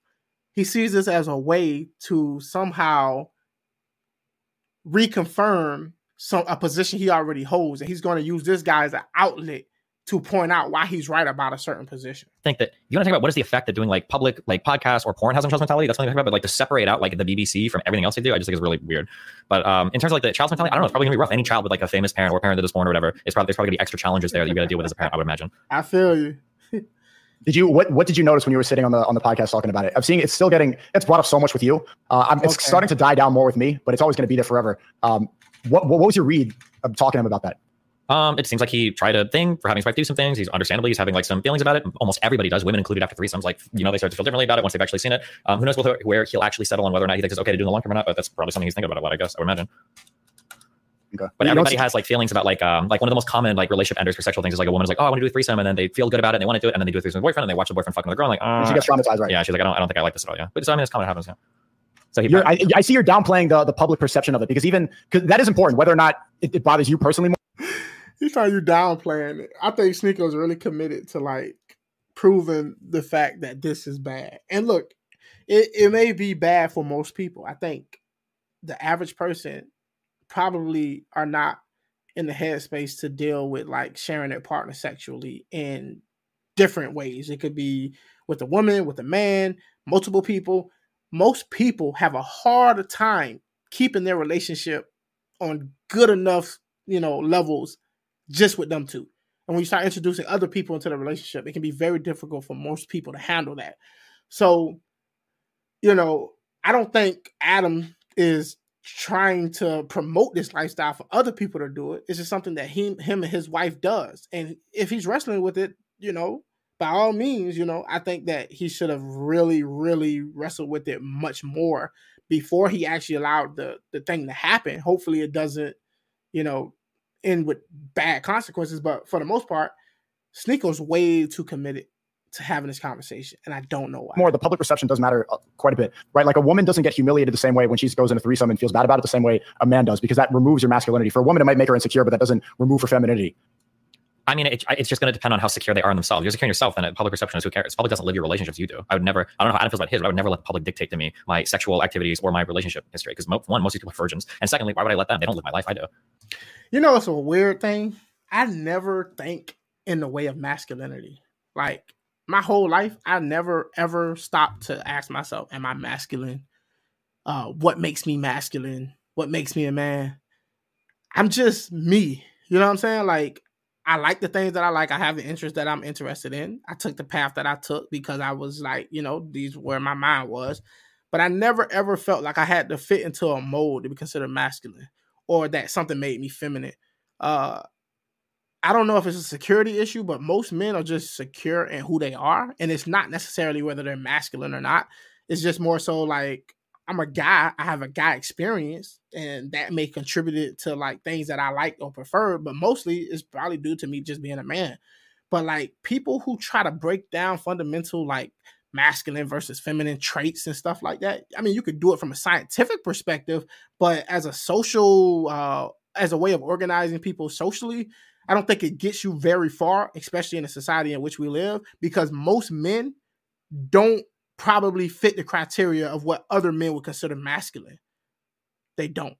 he sees this as a way to somehow reconfirm some a position he already holds, and he's going to use this guy as an outlet to point out why he's right about a certain position. think that you want to think about what is the effect that doing like public like podcasts or porn has on child's mentality. That's something to think about. But like to separate out like the BBC from everything else they do, I just think is really weird. But um, in terms of like the child's mentality, I don't know. It's probably gonna be rough. Any child with like a famous parent or parent that is born or whatever, it's probably there's probably gonna be extra challenges there that you got to deal with as a parent. I would imagine. I feel you. Did you what what did you notice when you were sitting on the on the podcast talking about it? I'm seeing it's still getting it's brought up so much with you. Uh, I'm, it's Okay. starting to die down more with me, but it's always going to be there forever. Um, what, what what was your read of talking to him about that? Um, it seems like he tried a thing for having his wife do some things. He's understandably he's having like some feelings about it. Almost everybody does, women included after threesomes. Like you know, they start to feel differently about it once they've actually seen it. Um, who knows where he'll actually settle on whether or not he thinks it's okay to do in the long term or not. But that's probably something he's thinking about. a lot, I guess I would imagine. Okay. But You everybody has like feelings about like um like one of the most common like relationship enders for sexual things is like a woman's like oh I want to do a threesome and then they feel good about it and they want to do it and then they do a threesome with a boyfriend and they watch the boyfriend fucking with a girl and like And she uh, gets traumatized, right? yeah she's like I don't I don't think I like this at all yeah but so I mean it's common it happens yeah so he I, I see you're downplaying the, the public perception of it because even because that is important, whether or not it, it bothers you personally. More. He's trying you downplaying it. I think Sneako's really committed to like proving the fact that this is bad. And look, it, it may be bad for most people. I think the average person probably are not in the headspace to deal with like sharing their partner sexually in different ways. It could be with a woman, with a man, multiple people. Most people have a harder time keeping their relationship on good enough, you know, levels just with them two. And when you start introducing other people into the relationship, it can be very difficult for most people to handle that. So, you know, I don't think Adam is trying to promote this lifestyle for other people to do it. It's just something that he, him and his wife does. And if he's wrestling with it, you know, by all means, you know, I think that he should have really, really wrestled with it much more before he actually allowed the the thing to happen. Hopefully, it doesn't, you know, end with bad consequences. But for the most part, Sneako's way too committed to having this conversation, and I don't know why. More the public perception does matter uh, quite a bit, right? Like a woman doesn't get humiliated the same way when she goes in a threesome and feels bad about it the same way a man does because that removes your masculinity. For a woman, it might make her insecure, but that doesn't remove her femininity. I mean, it, it's just going to depend on how secure they are in themselves. You're secure in yourself, then public perception is who cares. Public doesn't live your relationships. You do. I would never. I don't know how Adam feels about his, but I would never let the public dictate to me my sexual activities or my relationship history. Because one, most people are virgins, and secondly, why would I let them? They don't live my life. I do. You know, it's a weird thing. I never think in the way of masculinity. Like my whole life, I never ever stopped to ask myself, "Am I masculine?" uh, what makes me masculine, what makes me a man. I'm just me. You know what I'm saying? Like I like the things that I like. I have the interest that I'm interested in. I took the path that I took because I was like, you know, these where my mind was. But I never ever felt like I had to fit into a mold to be considered masculine or that something made me feminine. Uh I don't know if it's a security issue, but most men are just secure in who they are. And it's not necessarily whether they're masculine or not. It's just more so like I'm a guy, I have a guy experience, and that may contribute to like things that I like or prefer, but mostly it's probably due to me just being a man. But like people who try to break down fundamental like masculine versus feminine traits and stuff like that. I mean, you could do it from a scientific perspective, but as a social uh as a way of organizing people socially, I don't think it gets you very far, especially in the society in which we live, because most men don't probably fit the criteria of what other men would consider masculine. They don't.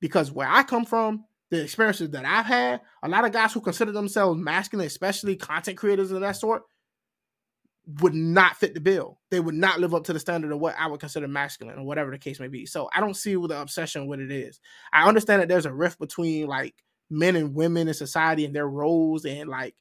Because where I come from, the experiences that I've had, a lot of guys who consider themselves masculine, especially content creators of that sort, would not fit the bill. They would not live up to the standard of what I would consider masculine or whatever the case may be. So I don't see the obsession with it is. I understand that there's a rift between like men and women in society and their roles and like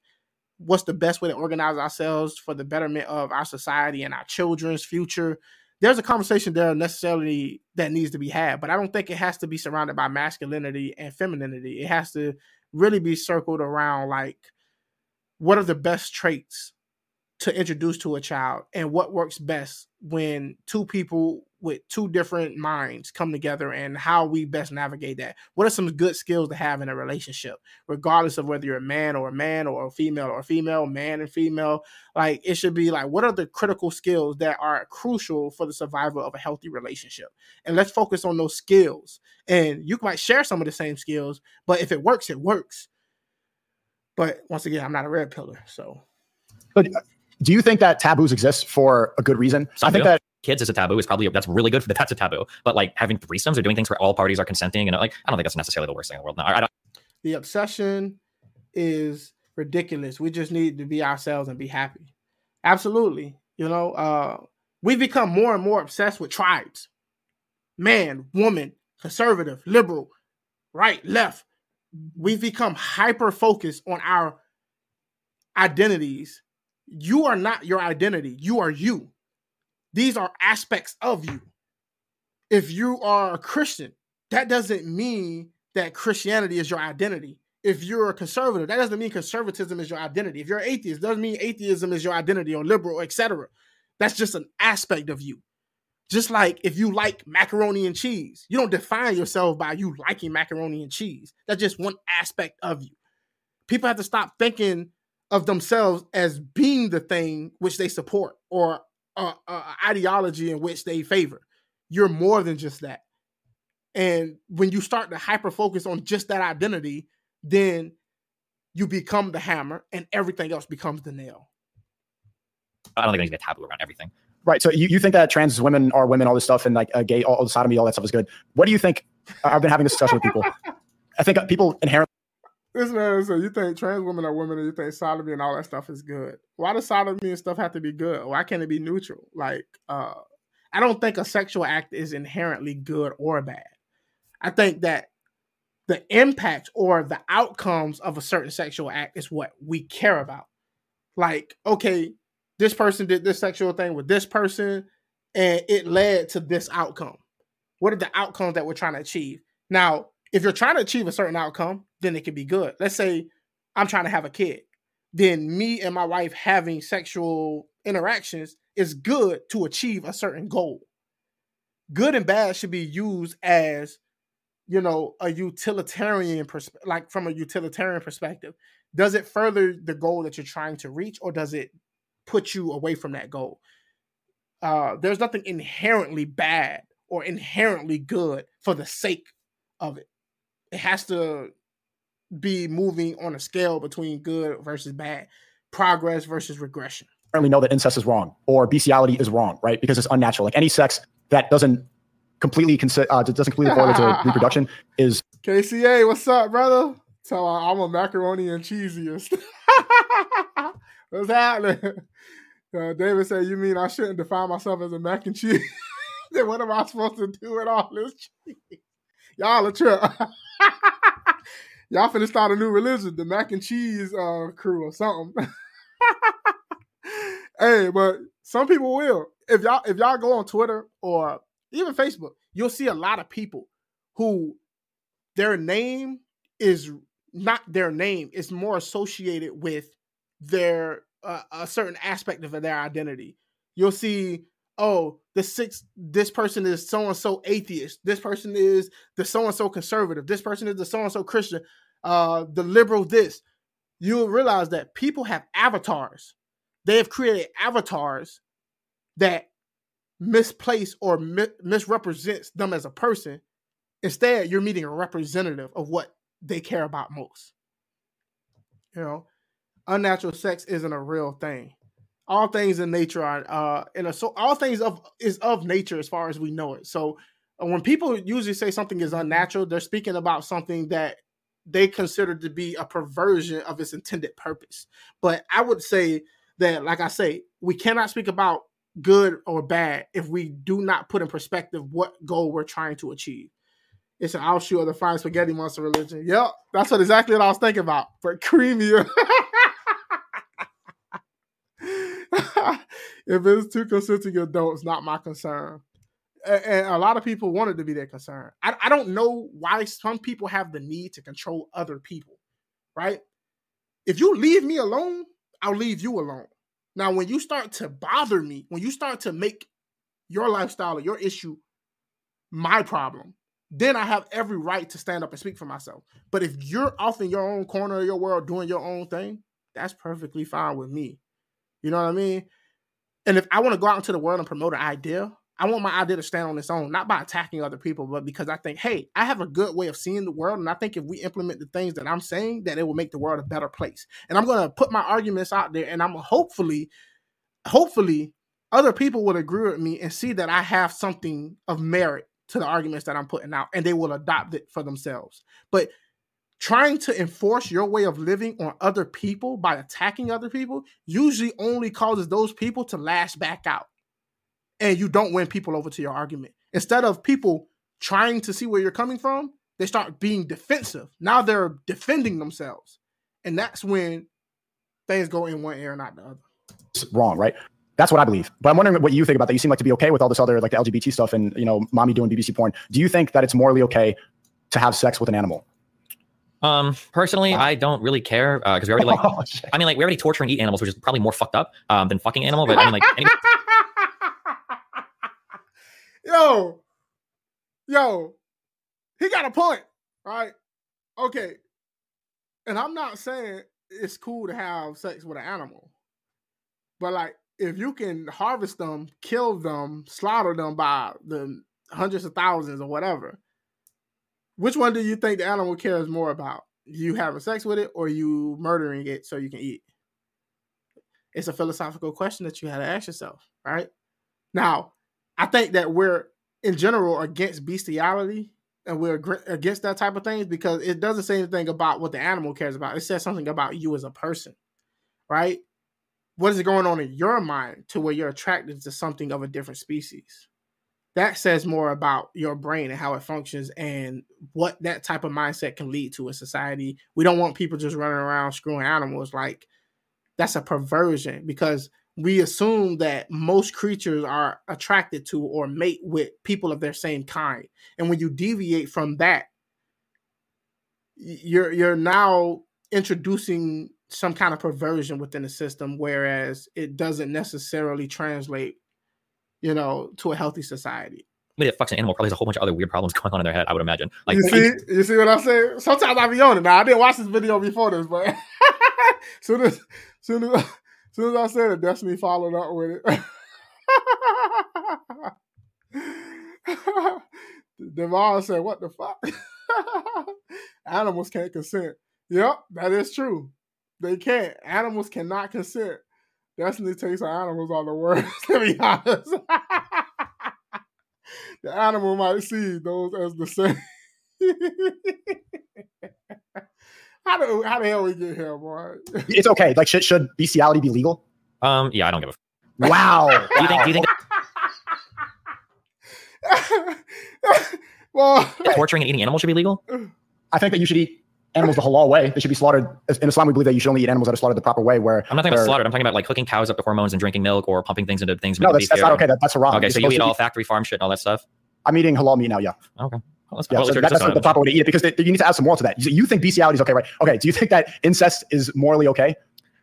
what's the best way to organize ourselves for the betterment of our society and our children's future. There's a conversation there necessarily that needs to be had but i don't think it has to be surrounded by masculinity and femininity. It has to really be circled around like what are the best traits to introduce to a child and what works best when two people with two different minds come together and how we best navigate that. What are some good skills to have in a relationship, regardless of whether you're a man or a man or a female or a female, man and female? Like it should be like, what are the critical skills that are crucial for the survival of a healthy relationship? And let's focus on those skills. And you might share some of the same skills, but if it works, it works. But once again, I'm not a red pillar, so. But uh, do you think that taboos exist for a good reason? Some I think do. that kids is a taboo is probably that's really good for the that's a taboo. But like having threesomes or doing things where all parties are consenting and like I don't think that's necessarily the worst thing in the world. No, I, I. The obsession is ridiculous. We just need to be ourselves and be happy. Absolutely. You know, uh, we've become more and more obsessed with tribes. Man, woman, conservative, liberal, right, left. We've become hyper focused on our identities. You are not your identity. You are you. These are aspects of you. If you are a Christian, that doesn't mean that Christianity is your identity. If you're a conservative, that doesn't mean conservatism is your identity. If you're an atheist, doesn't mean atheism is your identity or liberal, etc. That's just an aspect of you. Just like if you like macaroni and cheese, you don't define yourself by you liking macaroni and cheese. That's just one aspect of you. People have to stop thinking of themselves as being the thing which they support or uh, uh, ideology in which they favor. You're more than just that. And when you start to hyper focus on just that identity, then you become the hammer and everything else becomes the nail. I don't think there needs to be a taboo around everything. Right. So you, you think that trans women are women, all this stuff, and like uh, gay, all, all the sodomy, all that stuff is good. What do you think? I've been having this discussion with people. I think people inherently. This man said, "You think trans women are women, and you think sodomy and all that stuff is good? Why does sodomy and stuff have to be good? Why can't it be neutral? Like, uh, I don't think a sexual act is inherently good or bad. I think that the impact or the outcomes of a certain sexual act is what we care about. Like, okay, this person did this sexual thing with this person, and it led to this outcome. What are the outcomes that we're trying to achieve? Now, if you're trying to achieve a certain outcome, then it can be good. Let's say I'm trying to have a kid. Then me and my wife having sexual interactions is good to achieve a certain goal. Good and bad should be used as, you know, a utilitarian perspective, like from a utilitarian perspective. Does it further the goal that you're trying to reach, or does it put you away from that goal? Uh, there's nothing inherently bad or inherently good for the sake of it. It has to be moving on a scale between good versus bad, progress versus regression. Apparently know that incest is wrong or bestiality is wrong, right? Because it's unnatural. Like any sex that doesn't completely consider uh, doesn't completely correlate to reproduction is KCA, what's up, brother? So uh, I'm a macaroni and cheesiest. what's happening? Uh, David said, "You mean I shouldn't define myself as a mac and cheese?" then what am I supposed to do with all this? cheese? Y'all a trip. Y'all finna start a new religion, the mac and cheese uh, crew or something. hey, but some people will. If y'all if y'all go on Twitter or even Facebook, you'll see a lot of people who their name is not their name; it's more associated with their uh, a certain aspect of their identity. You'll see, oh, the six. This person is so and so atheist. This person is the so and so conservative. This person is the so and so Christian. Uh, the liberal. This. You'll realize that people have avatars. They have created avatars that misplace or mi- misrepresents them as a person. Instead, you're meeting a representative of what they care about most. You know, unnatural sex isn't a real thing. All things in nature are, uh, and so all things of is of nature as far as we know it. So uh, when people usually say something is unnatural, they're speaking about something that they consider to be a perversion of its intended purpose. But I would say that, like I say, we cannot speak about good or bad if we do not put in perspective what goal we're trying to achieve. It's an offshoot of the flying spaghetti monster religion. Yep, that's what exactly what I was thinking about. But creamier. if it's two consenting adults, not my concern. And, a lot of people wanted to be their concern. I, I don't know why some people have the need to control other people, right? If you leave me alone, I'll leave you alone. Now, when you start to bother me, when you start to make your lifestyle or your issue my problem, then I have every right to stand up and speak for myself. But if you're off in your own corner of your world doing your own thing, that's perfectly fine with me. You know what I mean? And if I want to go out into the world and promote an idea, I want my idea to stand on its own, not by attacking other people, but because I think, hey, I have a good way of seeing the world. And I think if we implement the things that I'm saying, that it will make the world a better place. And I'm going to put my arguments out there and I'm hopefully, hopefully, other people would agree with me and see that I have something of merit to the arguments that I'm putting out and they will adopt it for themselves. But trying to enforce your way of living on other people by attacking other people usually only causes those people to lash back out and you don't win people over to your argument. Instead of people trying to see where you're coming from, they start being defensive. Now they're defending themselves. And that's when things go in one ear, and not the other. It's wrong, right? That's what I believe. But I'm wondering what you think about that. You seem like to be okay with all this other like the LGBT stuff and you know, mommy doing BBC porn. Do you think that it's morally okay to have sex with an animal? Um, personally, I don't really care because we already like. Oh. I mean, like we already torture and eat animals, which is probably more fucked up um, than fucking animal. But I mean, like, any, yo, yo, he got a point, right? Okay. And I'm not saying it's cool to have sex with an animal, but like if you can harvest them, kill them, slaughter them by the hundreds of thousands or whatever, which one do you think the animal cares more about? You having sex with it or you murdering it so you can eat? It's a philosophical question that you had to ask yourself, right? Now, I think that we're in general against bestiality and we're against that type of things because it doesn't say anything about what the animal cares about. It says something about you as a person, right? What is going on in your mind to where you're attracted to something of a different species? That says more about your brain and how it functions and what that type of mindset can lead to in society. We don't want people just running around screwing animals like that's a perversion because we assume that most creatures are attracted to or mate with people of their same kind. And when you deviate from that, you're you're now introducing some kind of perversion within the system, whereas it doesn't necessarily translate, you know, to a healthy society. somebody that fucks an animal probably has a whole bunch of other weird problems going on in their head. I would imagine. Like, you see, you see what I'm saying? Sometimes I be on it. Now I didn't watch this video before this, but soon as soon as soon as I said it, Destiny followed up with it. Devon said, "What the fuck? Animals can't consent." Yep, that is true. They can't. Animals cannot consent. Destiny takes her animals on the worst. To be honest, the animal might see those as the same. how the how the hell we get here, boy? It's okay. Like, should, should bestiality be legal? um, yeah, I don't give a. F- Wow. do you think? Do you think? well, torturing and eating animals should be legal. I think that you should eat animals the halal way. They should be slaughtered. In Islam, we believe that you should only eat animals that are slaughtered the proper way. Where I'm not talking about they're- slaughtered. I'm talking about like hooking cows up to hormones and drinking milk or pumping things into things. to No, make that's, that's not okay. That, that's haram. Okay, You're so you eat to all factory farm shit and all that stuff. I'm eating halal meat now. Yeah. Okay. Well, that's Yeah, probably so that- that's the proper way to eat it because they, you need to add some moral to that. You, you think bestiality is okay, right? Okay. Do you think that incest is morally okay?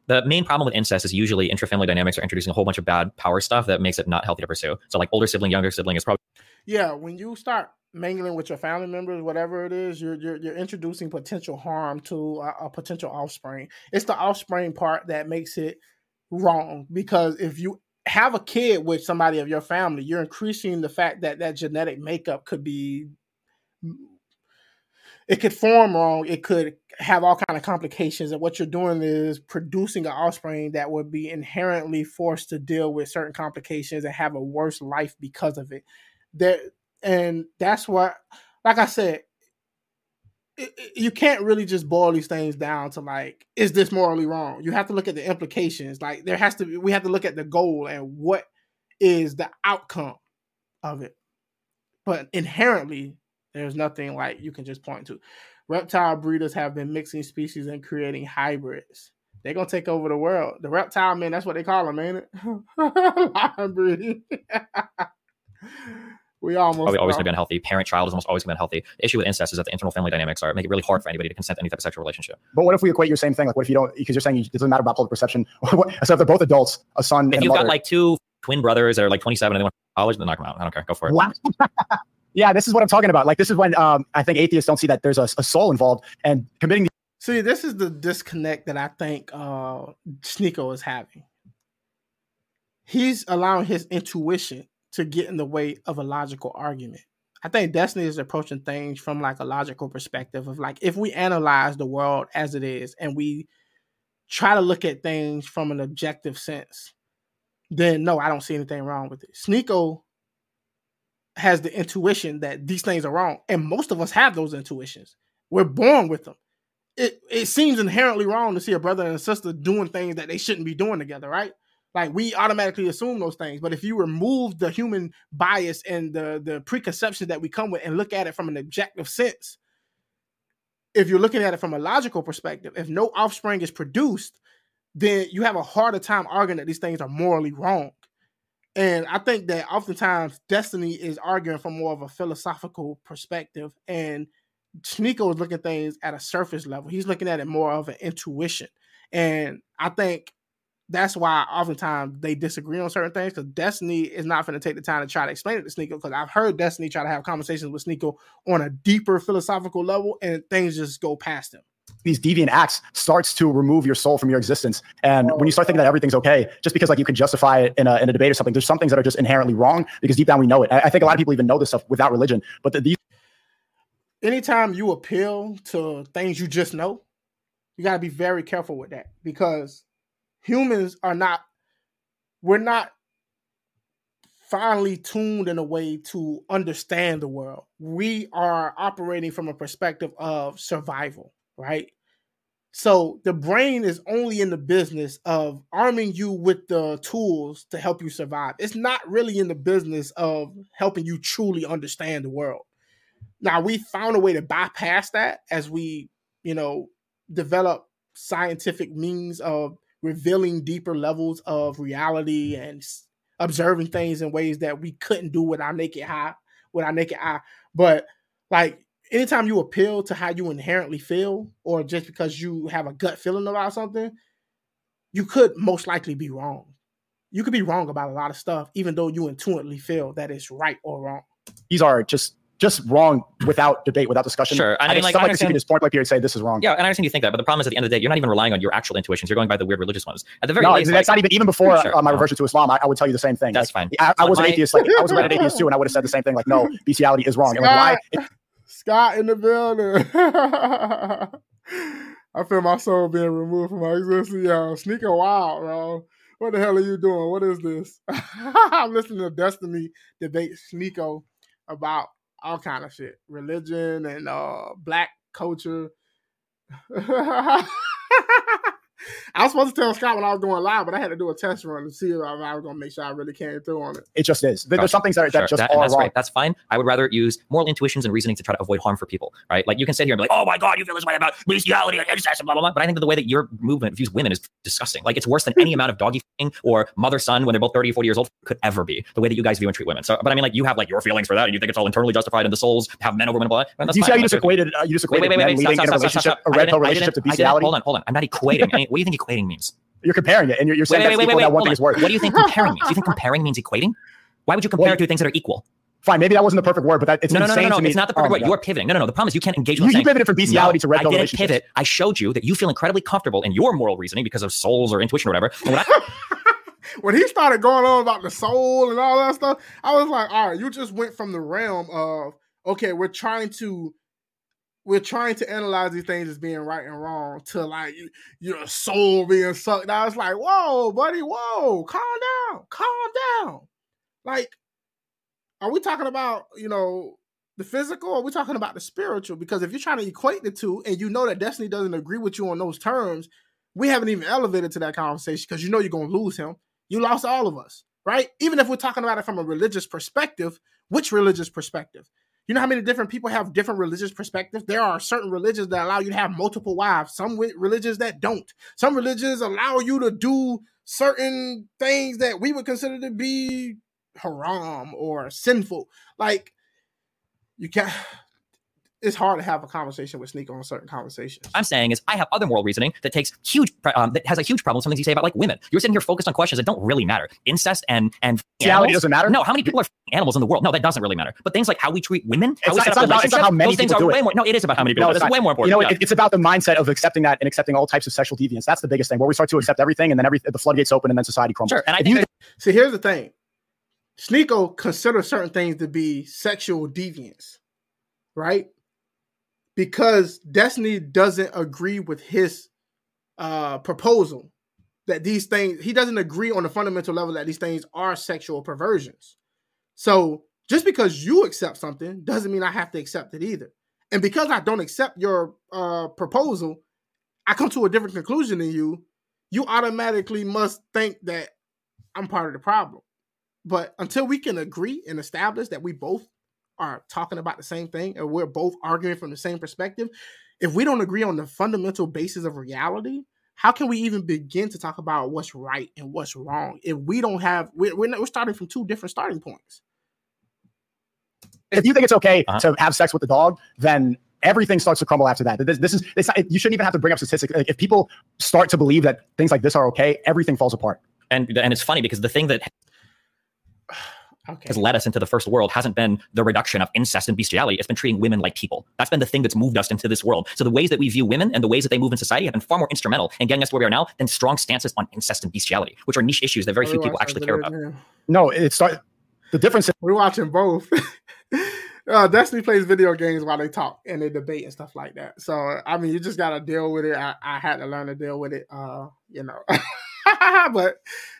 The main problem with incest is usually intrafamily dynamics are introducing a whole bunch of bad power stuff that makes it not healthy to pursue. So like older sibling, younger sibling is probably yeah, when you start mingling with your family members, whatever it is, you're you're, you're introducing potential harm to a, a potential offspring. It's the offspring part that makes it wrong because if you have a kid with somebody of your family, you're increasing the fact that that genetic makeup could be it could form wrong. It could have all kind of complications. And what you're doing is producing an offspring that would be inherently forced to deal with certain complications and have a worse life because of it. There, and that's what, like I said, it, it- you can't really just boil these things down to like, is this morally wrong? You have to look at the implications. Like there has to be, we have to look at the goal and what is the outcome of it. But inherently, there's nothing like you can just point to. Reptile breeders have been mixing species and creating hybrids. They're gonna take over the world. The reptile men, that's what they call them, ain't it? Lion breeding. we almost probably always going to be unhealthy. Parent child is almost always going to be unhealthy. The issue with incest is that the internal family dynamics are make it really hard for anybody to consent to any type of sexual relationship. But what if we equate your same thing? Like, what if you don't? Because you're saying it doesn't matter about public perception. What- so if they're both adults, a son If and you've mother. got like two twin brothers that are like 27 and they want to college, then knock them out. I don't care. Go for it. Wow. yeah, this is what I'm talking about. Like, this is when um, I think atheists don't see that there's a, a soul involved and committing See, this is the disconnect that I think uh Sneako is having. He's allowing his intuition to get in the way of a logical argument. I think Destiny is approaching things from like a logical perspective of like if we analyze the world as it is and we try to look at things from an objective sense, then no, I don't see anything wrong with it. Sneako has the intuition that these things are wrong, and most of us have those intuitions. We're born with them it it seems inherently wrong to see a brother and a sister doing things that they shouldn't be doing together, right? Like we automatically assume those things, but if you remove the human bias and the the preconceptions that we come with and look at it from an objective sense, if you're looking at it from a logical perspective, if no offspring is produced, then you have a harder time arguing that these things are morally wrong. And I think that oftentimes Destiny is arguing from more of a philosophical perspective, and Sneako is looking at things at a surface level. He's looking at it more of an intuition. And I think that's why oftentimes they disagree on certain things because Destiny is not going to take the time to try to explain it to Sneako because I've heard Destiny try to have conversations with Sneako on a deeper philosophical level and things just go past him. these deviant acts starts to remove your soul from your existence. And when you start thinking that everything's okay, just because like you can justify it in a, in a debate or something, there's some things that are just inherently wrong because deep down we know it. I, I think a lot of people even know this stuff without religion, but the, these anytime you appeal to things you just know, you got to be very careful with that because humans are not, we're not finely tuned in a way to understand the world. We are operating from a perspective of survival, right? So the brain is only in the business of arming you with the tools to help you survive. It's not really in the business of helping you truly understand the world. Now we found a way to bypass that as we, you know, develop scientific means of revealing deeper levels of reality and observing things in ways that we couldn't do with our naked eye, with our naked eye. But like anytime you appeal to how you inherently feel, or just because you have a gut feeling about something, you could most likely be wrong. You could be wrong about a lot of stuff, even though you intuitively feel that it's right or wrong. these are just just wrong without debate, without discussion. Sure. I I mean, think like, someone I like to understand- just point blank period say this is wrong. Yeah, and I understand you think that, but the problem is at the end of the day, you're not even relying on your actual intuitions. You're going by the weird religious ones. At the very No, least, that's like, not even even before Sure, uh, my no. reversion to Islam. I, I would tell you the same thing. That's Like, fine. I, I Like, was an atheist. Like I was a Reddit atheist too, and I would have said the same thing. Like, no, bestiality is wrong. And like, why? Scott, Scott in the building. I feel my soul being removed from my existence. Yo, Sneako wild, bro. What the hell are you doing? What is this? I'm listening to Destiny debate Sneako about all kind of shit, religion and uh black culture. I was supposed to tell Scott when I was going live, but I had to do a test run to see if I was going to make sure I really came through on it. It just is. There's Gotcha. some things that, are- that Sure, just that- are that's wrong. great. That's fine. I would rather use moral intuitions and reasoning to try to avoid harm for people, right? Like you can sit here and be like, "Oh my god, you feel this way about bestiality and incest and blah blah blah." But I think that the way that your movement views women is disgusting. Like it's worse than any amount of doggy f***ing or mother son when they're both 30 or 40 years old could ever be. The way that you guys view and treat women. So, but I mean, like you have like your feelings for that, and you think it's all internally justified, and the souls have men over women. Blah. blah. And that's Do you see how you just equated? Uh, you just equated wait, wait, men wait, leading stop, in a stop, stop, stop, relationship, stop. a I red didn't- pill I relationship to didn't- bestiality. Hold on, hold on. I'm not equating. any, what do you think equating means? You're comparing it, and you're, you're saying wait, that's wait, equal wait, that wait. one thing on. is worth. What do you think comparing means? Do you think comparing means equating? Why would you compare Well, two things that are equal? Fine, maybe that wasn't the perfect word, but that it's No, no, no, no, no. to me. It's not the Oh perfect my word. God. You're pivoting. No, no, no. The problem is you can't engage You, you saying, pivoted from bestiality No, to red I didn't pivot. I showed you that you feel incredibly comfortable in your moral reasoning because of souls or intuition or whatever. And when I, when he started going on about the soul and all that stuff, I was like, all right, you just went from the realm of okay, we're trying to we're trying to analyze these things as being right and wrong to like you- your soul being sucked. I was like, whoa, buddy, whoa, calm down, calm down. Like, are we talking about you know the physical or are we talking about the spiritual? Because if you're trying to equate the two and you know that Destiny doesn't agree with you on those terms, we haven't even elevated to that conversation because you know you're gonna lose him. You lost all of us, right? Even if we're talking about it from a religious perspective, which religious perspective? You know how many different people have different religious perspectives? There are certain religions that allow you to have multiple wives, some religions that don't. Some religions allow you to do certain things that we would consider to be haram or sinful. Like, you can't. It's hard to have a conversation with Sneak on certain conversations. I'm saying is I have other moral reasoning that takes huge, um, that has a huge problem. with Some things you say about like women. You're sitting here focused on questions that don't really matter. Incest and and Bestiality animals- doesn't matter? No, how many people are animals in the world? No, that doesn't really matter. But things like how we treat women, how It's we not- set it's up not about- it's not how many those things people are do way it. more. No, it is about how many people. No, it's It's way more important. You know, Yeah. it's about the mindset of accepting that and accepting all types of sexual deviance. That's the biggest thing. Where we start to accept everything, and then every the floodgates open, and then society crumbles. Sure, and I If think you that- See, here's the thing. Sneako considers certain things to be sexual deviance, right? Because Destiny doesn't agree with his uh proposal that these things he doesn't agree on the fundamental level that these things are sexual perversions. So just because you accept something doesn't mean I have to accept it either. And because I don't accept your uh proposal, I come to a different conclusion than you. You automatically must think that I'm part of the problem. But until we can agree and establish that we both are talking about the same thing and we're both arguing from the same perspective, if we don't agree on the fundamental basis of reality, how can we even begin to talk about what's right and what's wrong if we don't have we're we're, not, we're starting from two different starting points? if you think it's okay Uh-huh. to have sex with the dog, then everything starts to crumble after that. This, this is it's not, you shouldn't even have to bring up statistics. Like, if people start to believe that things like this are okay, everything falls apart. and and it's funny because the thing that Okay. has led us into the first world hasn't been the reduction of incest and bestiality. It's been treating women like people. That's been the thing that's moved us into this world. So the ways that we view women and the ways that they move in society have been far more instrumental in getting us to where we are now than strong stances on incest and bestiality, which are niche issues that very few people actually care about. No, it's start the difference. Is, We're watching both. uh, Destiny plays video games while they talk and they debate and stuff like that. So I mean, you just gotta deal with it. I, I had to learn to deal with it. Uh, you know, but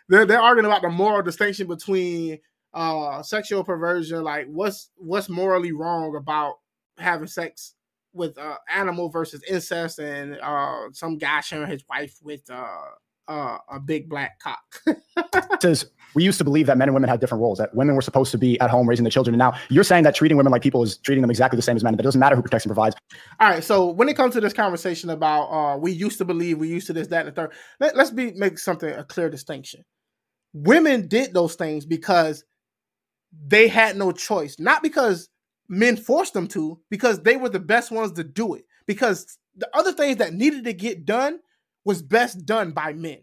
they're they're arguing about the moral distinction between uh sexual perversion, like what's what's morally wrong about having sex with uh animal versus incest, and uh some guy sharing his wife with uh uh a big black cock. says we used to believe that men and women had different roles. That women were supposed to be at home raising the children, and now you're saying that treating women like people is treating them exactly the same as men. That it doesn't matter who protects and provides. All right, so when it comes to this conversation about uh we used to believe, we used to this, that, and the third, let, let's be make something a clear distinction. Women did those things because they had no choice, not because men forced them to, because they were the best ones to do it. Because the other things that needed to get done was best done by men.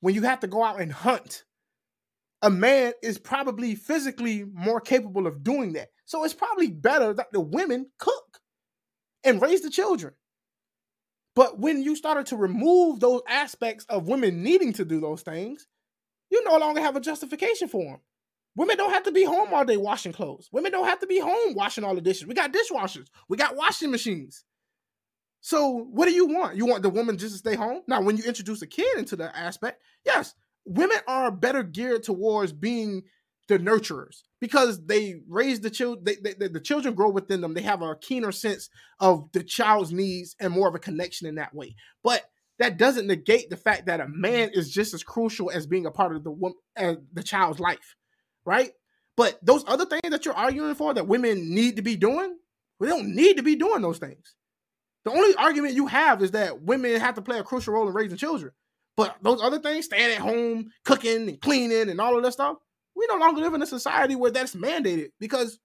When you have to go out and hunt, a man is probably physically more capable of doing that. So it's probably better that the women cook and raise the children. But when you started to remove those aspects of women needing to do those things, you no longer have a justification for them. Women don't have to be home all day washing clothes. Women don't have to be home washing all the dishes. We got dishwashers. We got washing machines. So what do you want? You want the woman just to stay home? Now, when you introduce a kid into the aspect, yes, women are better geared towards being the nurturers because they raise the children. They, they, they- the children grow within them. They have a keener sense of the child's needs and more of a connection in that way. But that doesn't negate the fact that a man is just as crucial as being a part of the woman as uh, the child's life, right? But those other things that you're arguing for that women need to be doing, we don't need to be doing those things. The only argument you have is that women have to play a crucial role in raising children. But those other things, staying at home, cooking and cleaning and all of that stuff, we no longer live in a society where that's mandated because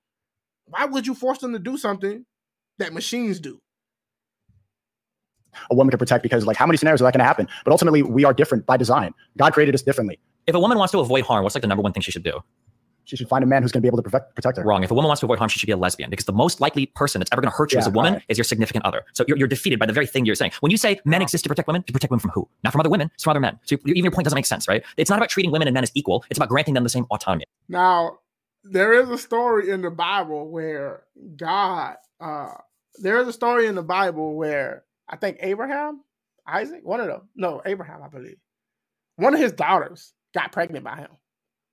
why would you force them to do something that machines do? A woman to protect because, like, how many scenarios are that going to happen? But ultimately, we are different by design. God created us differently. If a woman wants to avoid harm, what's like the number one thing she should do? She should find a man who's going to be able to protect, protect her. Wrong. If a woman wants to avoid harm, she should be a lesbian because the most likely person that's ever going to hurt you Yeah, as a woman right. is your significant other. So you're, you're defeated by the very thing you're saying. When you say men exist to protect women, to protect women from who? Not from other women, it's from other men. So you- even your point doesn't make sense, right? It's not about treating women and men as equal. It's about granting them the same autonomy. Now, there is a story in the Bible where God, uh, there is a story in the Bible where I think Abraham, Isaac, one of them, no, Abraham, I believe, one of his daughters got pregnant by him.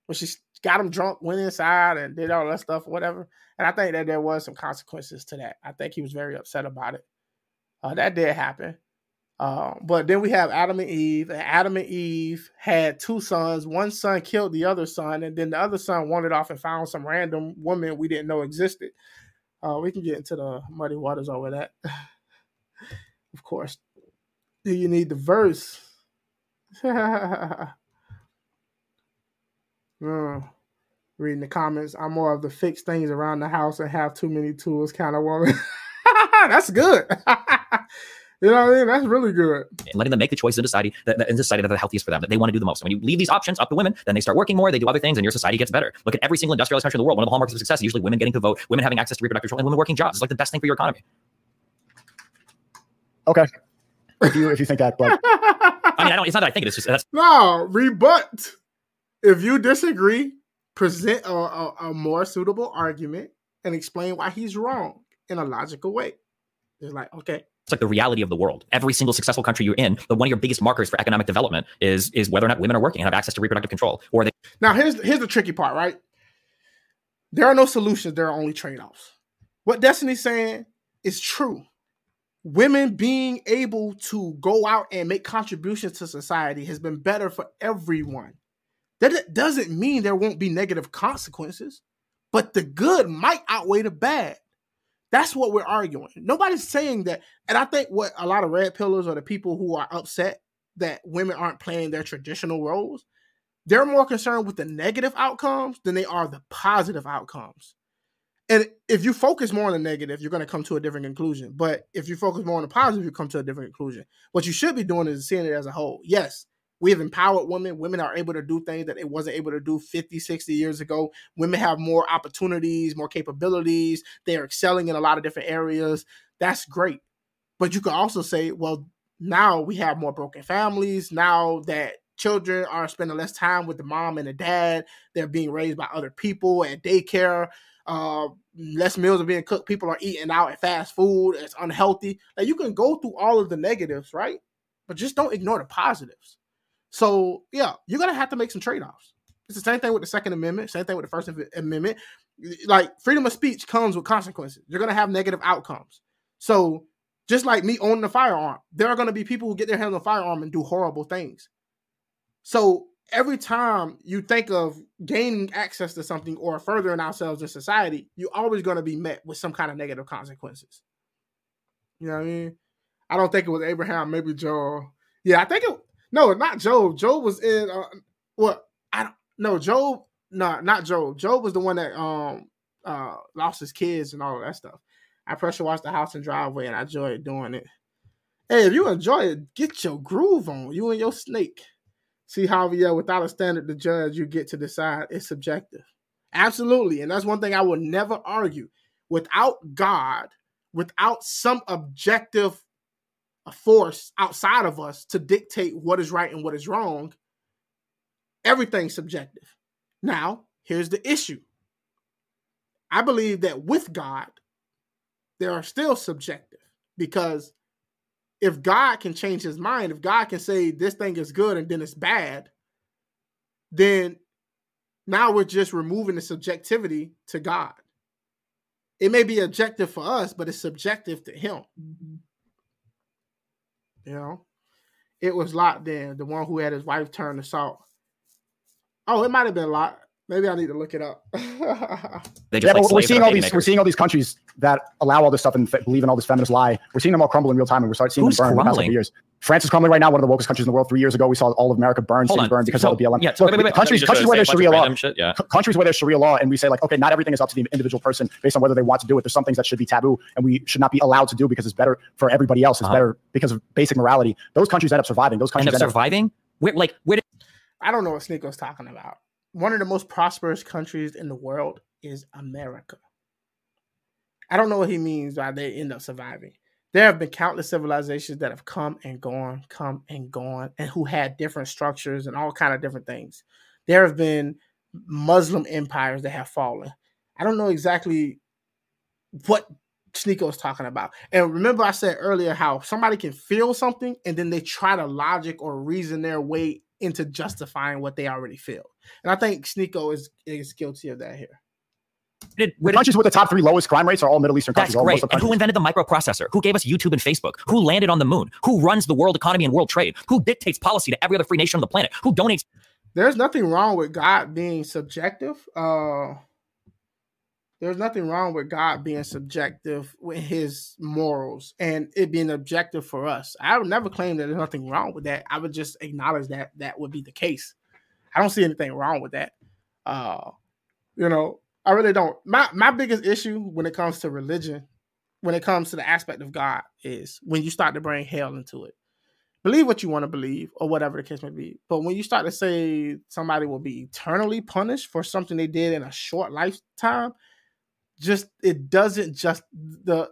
When she got him drunk, went inside and did all that stuff, whatever. And I think that there was some consequences to that. I think he was very upset about it. Uh, that did happen. Uh, but then we have Adam and Eve, and Adam and Eve had two sons. One son killed the other son, and then the other son wandered off and found some random woman we didn't know existed. Uh, we can get into the muddy waters over that. of course. Do you need the verse? Mm. Reading the comments, I'm more of the fix things around the house and have too many tools kind of woman. That's good. you know what I mean? That's really good. Letting them make the choices in society that, that in society that are the healthiest for them, that they want to do the most. When you leave these options up to women, then they start working more, they do other things, and your society gets better. Look at every single industrialized country in the world. One of the hallmarks of success is usually women getting to vote, women having access to reproductive control, and women working jobs. It's like the best thing for your economy. Okay. If you if you think that, but I mean, I don't. It's not that I think it. It's just that's No, rebut. If you disagree, present a, a, a more suitable argument and explain why he's wrong in a logical way. It's like, okay, it's like the reality of the world. Every single successful country you're in, the one of your biggest markers for economic development is is whether or not women are working and have access to reproductive control, or they now here's here's the tricky part, right? There are no solutions, there are only trade-offs. What Destiny's saying is true. Women being able to go out and make contributions to society has been better for everyone. That doesn't mean there won't be negative consequences, but the good might outweigh the bad. That's what we're arguing. Nobody's saying that. And I think what a lot of red pillars or the people who are upset that women aren't playing their traditional roles, they're more concerned with the negative outcomes than they are the positive outcomes. And if you focus more on the negative, you're going to come to a different conclusion. But if you focus more on the positive, you come to a different conclusion. What you should be doing is seeing it as a whole. Yes, we have empowered women. Women are able to do things that they wasn't able to do 50, 60 years ago. Women have more opportunities, more capabilities. They're excelling in a lot of different areas. That's great. But you could also say, well, now we have more broken families. Now that children are spending less time with the mom and the dad, they're being raised by other people at daycare. Uh, less meals are being cooked. People are eating out at fast food. It's unhealthy. Like you can go through all of the negatives, right? But just don't ignore the positives. So yeah, you're gonna have to make some trade-offs. It's the same thing with the Second Amendment, same thing with the First Amendment. Like freedom of speech comes with consequences. You're gonna have negative outcomes. So just like me owning a firearm, there are gonna be people who get their hands on a firearm and do horrible things. So every time you think of gaining access to something or furthering ourselves in society, you're always to be met with some kind of negative consequences. You know what I mean? I don't think it was Abraham, maybe Joel. Yeah, I think it. No, not Job. Job was in. Uh, what? I don't. No, Job. No, not Job. Job was the one that um uh lost his kids and all of that stuff. I pressure washed the house and driveway, and I enjoyed doing it. Hey, if you enjoy it, get your groove on. You and your snake. See, Javier, without a standard to judge, you get to decide. It's subjective. Absolutely. And that's one thing I will never argue. Without God, without some objective force outside of us to dictate what is right and what is wrong, everything's subjective. Now, here's the issue I believe that with God, there are still subjective because if God can change his mind, if God can say this thing is good and then it's bad, then now we're just removing the subjectivity to God. It may be objective for us, but it's subjective to him. Mm-hmm. You know? It was Lot then, the one who had his wife turn to salt. Oh, it might have been Lot. Maybe I need to look it up. They Yeah, just like but we're seeing all baby these we're seeing all these countries that allow all this stuff and f- believe in all this feminist lie. We're seeing them all crumble in real time, and we're starting seeing Who's them burn in the past couple crumbling? years. France is crumbling right now, one of the wokest countries in the world. Three years ago, we saw all of America burn, Hold cities on. burn because So- of the BLM. Yeah, Look, wait, wait, wait. countries, countries where there's a bunch of Sharia law, shit? Yeah. c- countries where there's Sharia law, and we say like, okay, not everything is up to the individual person based on whether they want to do it. There's some things that should be taboo, and we should not be allowed to do because it's better for everybody else. It's Uh-huh. better because of basic morality. Those countries end up surviving. Those End countries up end up surviving. Where like where did I don't know what Sneako's talking about. One of the most prosperous countries in the world is America. I don't know what he means by they end up surviving. There have been countless civilizations that have come and gone, come and gone, and who had different structures and all kind of different things. There have been Muslim empires that have fallen. I don't know exactly what Sneako is talking about. And remember, I said earlier how somebody can feel something and then they try to logic or reason their way into justifying what they already feel. And I think Sneako is is guilty of that here. Did the where did countries with the top three lowest crime rates are all Middle Eastern countries. all great. And who invented the microprocessor? Who gave us YouTube and Facebook? Who landed on the moon? Who runs the world economy and world trade? Who dictates policy to every other free nation on the planet? Who donates? There's nothing wrong with God being subjective. Uh there's nothing wrong with God being subjective with his morals and it being objective for us. I would never claim that there's nothing wrong with that. I would just acknowledge that that would be the case. I don't see anything wrong with that. Uh, you know, I really don't. My my biggest issue when it comes to religion, when it comes to the aspect of God, is when you start to bring hell into it. Believe what you want to believe, or whatever the case may be. But when you start to say somebody will be eternally punished for something they did in a short lifetime, just it doesn't just the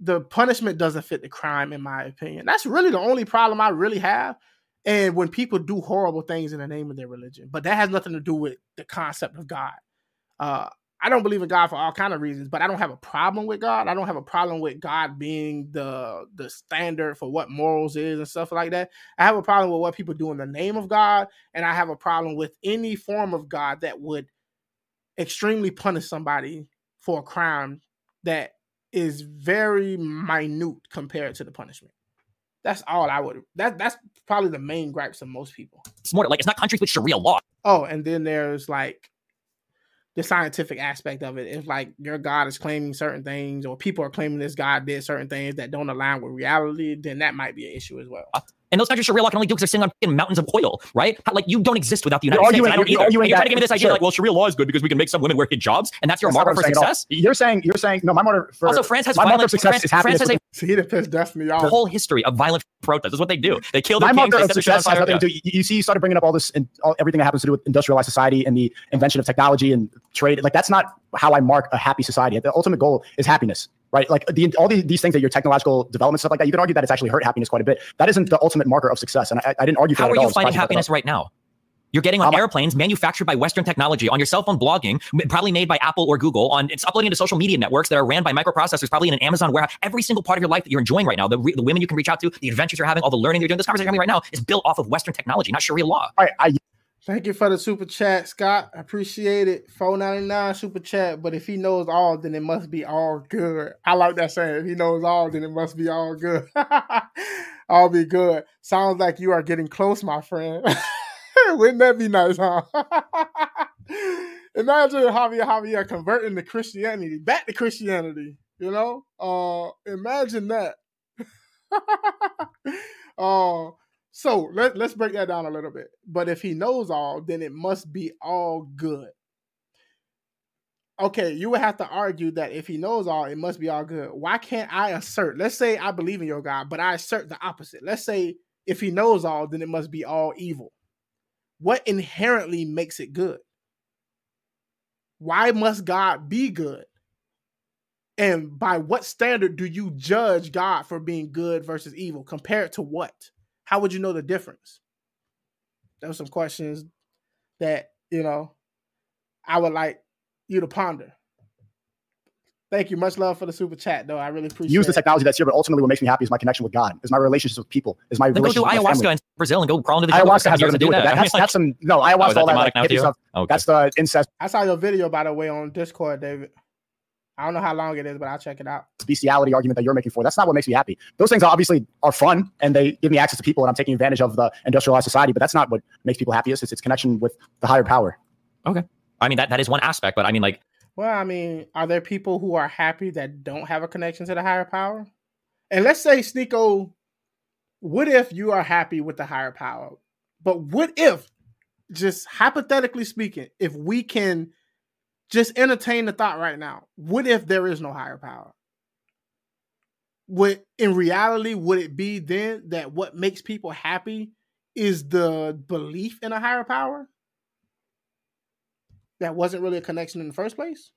the punishment doesn't fit the crime, in my opinion. That's really the only problem I really have. And when people do horrible things in the name of their religion, but that has nothing to do with the concept of God. Uh, I don't believe in God for all kind of reasons, but I don't have a problem with God. I don't have a problem with God being the the standard for what morals is and stuff like that. I have a problem with what people do in the name of God, and I have a problem with any form of God that would extremely punish somebody for a crime that is very minute compared to the punishment. That's all I would. That that's probably the main gripes of most people. It's more like it's not countries with Sharia law. Oh, and then there's like the scientific aspect of it. If like your God is claiming certain things, or people are claiming this God did certain things that don't align with reality, then that might be an issue as well. And those countries Sharia law can only do because they're sitting on mountains of oil, right? Like you don't exist without the United You're States. arguing- I don't you're, either. Arguing and you're trying to give me this idea sure. like, well, Sharia law is good because we can make some women wear hijabs, and that's your That's marker for success. You're saying you're saying no. My marker for Also, France has my violent. success France, is France has a See, pissed Destiny off. whole history of violent protests. That's what they do. They kill their my kings. marker of set their shit on success has nothing to do. You, you see, you started bringing up all this and all, everything that happens to do with industrialized society and the invention of technology and trade. Like that's not how I mark a happy society. The ultimate goal is happiness, right? Like the, all these, these things that your technological development stuff like that. You can argue that it's actually hurt happiness quite a bit. That isn't the ultimate marker of success. And I, I didn't argue for How that are at you finding surprised you brought that happiness right now? You're getting on I'm- airplanes manufactured by Western technology on your cell phone blogging, probably made by Apple or Google. On it's uploading to social media networks that are ran by microprocessors, probably in an Amazon warehouse. Every single part of your life that you're enjoying right now, the, re- the women you can reach out to, the adventures you're having, all the learning you're doing. This conversation you're having right now is built off of Western technology, not Sharia law. All right, I, Thank you for the super chat, Scott. I appreciate it. Four ninety nine super chat. But if he knows all, then it must be all good. I like that saying. If he knows all, then it must be all good. all be good. Sounds like you are getting close, my friend. Wouldn't that be nice, huh? Imagine Javier Javier converting to Christianity, back to Christianity. You know, uh, imagine that. uh, so let, let's break that down a little bit. But if he knows all, then it must be all good. Okay, you would have to argue that if he knows all, it must be all good. Why can't I assert? Let's say I believe in your God, but I assert the opposite. Let's say if he knows all, then it must be all evil. What inherently makes it good? Why must God be good? And by what standard do you judge God for being good versus evil? Compared to what? How would you know the difference? Those are some questions that, you know, I would like you to ponder. Thank you. Much love for the super chat, though. I really appreciate use the it. technology that's here, but ultimately what makes me happy is my connection with God, is my relationships with people, is my Then go do relationship with my ayahuasca family. in Brazil and go crawl into the Ayahuasca has nothing to do with that. That- I mean, That's, like- that's some no Oh, ayahuasca, that all that like, now hippie too? stuff. Okay. That's the incest. I saw your video, by the way, on Discord, David. I don't know how long it is, but I'll check it out. Bestiality argument that you're making for. That's not what makes me happy. Those things obviously are fun and they give me access to people and I'm taking advantage of the industrialized society, but that's not what makes people happiest. It's its connection with the higher power. Okay, I mean, that, that is one aspect, but I mean, like, Well, I mean, are there people who are happy that don't have a connection to the higher power? And let's say, Sneako, what if you are happy with the higher power? But what if, just hypothetically speaking, if we can just entertain the thought right now, what if there is no higher power? Would in reality, would it be then that what makes people happy is the belief in a higher power? That wasn't really a connection in the first place?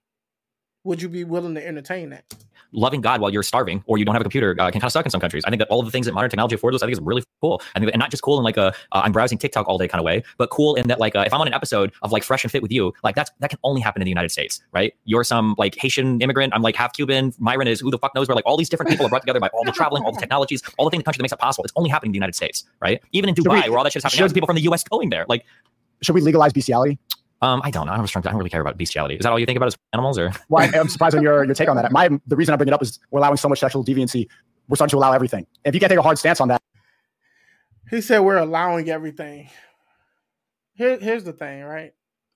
Would you be willing to entertain that? loving God while you're starving or you don't have a computer uh, can kind of suck in some countries. I think that all of the things that modern technology affords us, I think is really cool. I think, and not just cool in like a uh, I'm browsing TikTok all day kind of way, but cool in that like uh, if I'm on an episode of like Fresh and Fit with you, like that's that can only happen in the United States, right? You're some like Haitian immigrant. I'm like half Cuban. Myron is who the fuck knows where like all these different people are brought together by all the traveling, all the technologies, all the things the country that makes it possible. It's only happening in the United States, right? Even in Dubai, we- where all that shit is happening, now, should- there's people from the U.S. going there. Like, Should we legalize bestiality? Um, I don't know. I don't, I don't really care about bestiality. Is that all you think about is animals or? Well, I, am surprised on your, your take on that. My the reason I bring it up is we're allowing so much sexual deviancy. We're starting to allow everything. If you can't take a hard stance on that, He said we're allowing everything. Here, here's the thing, right?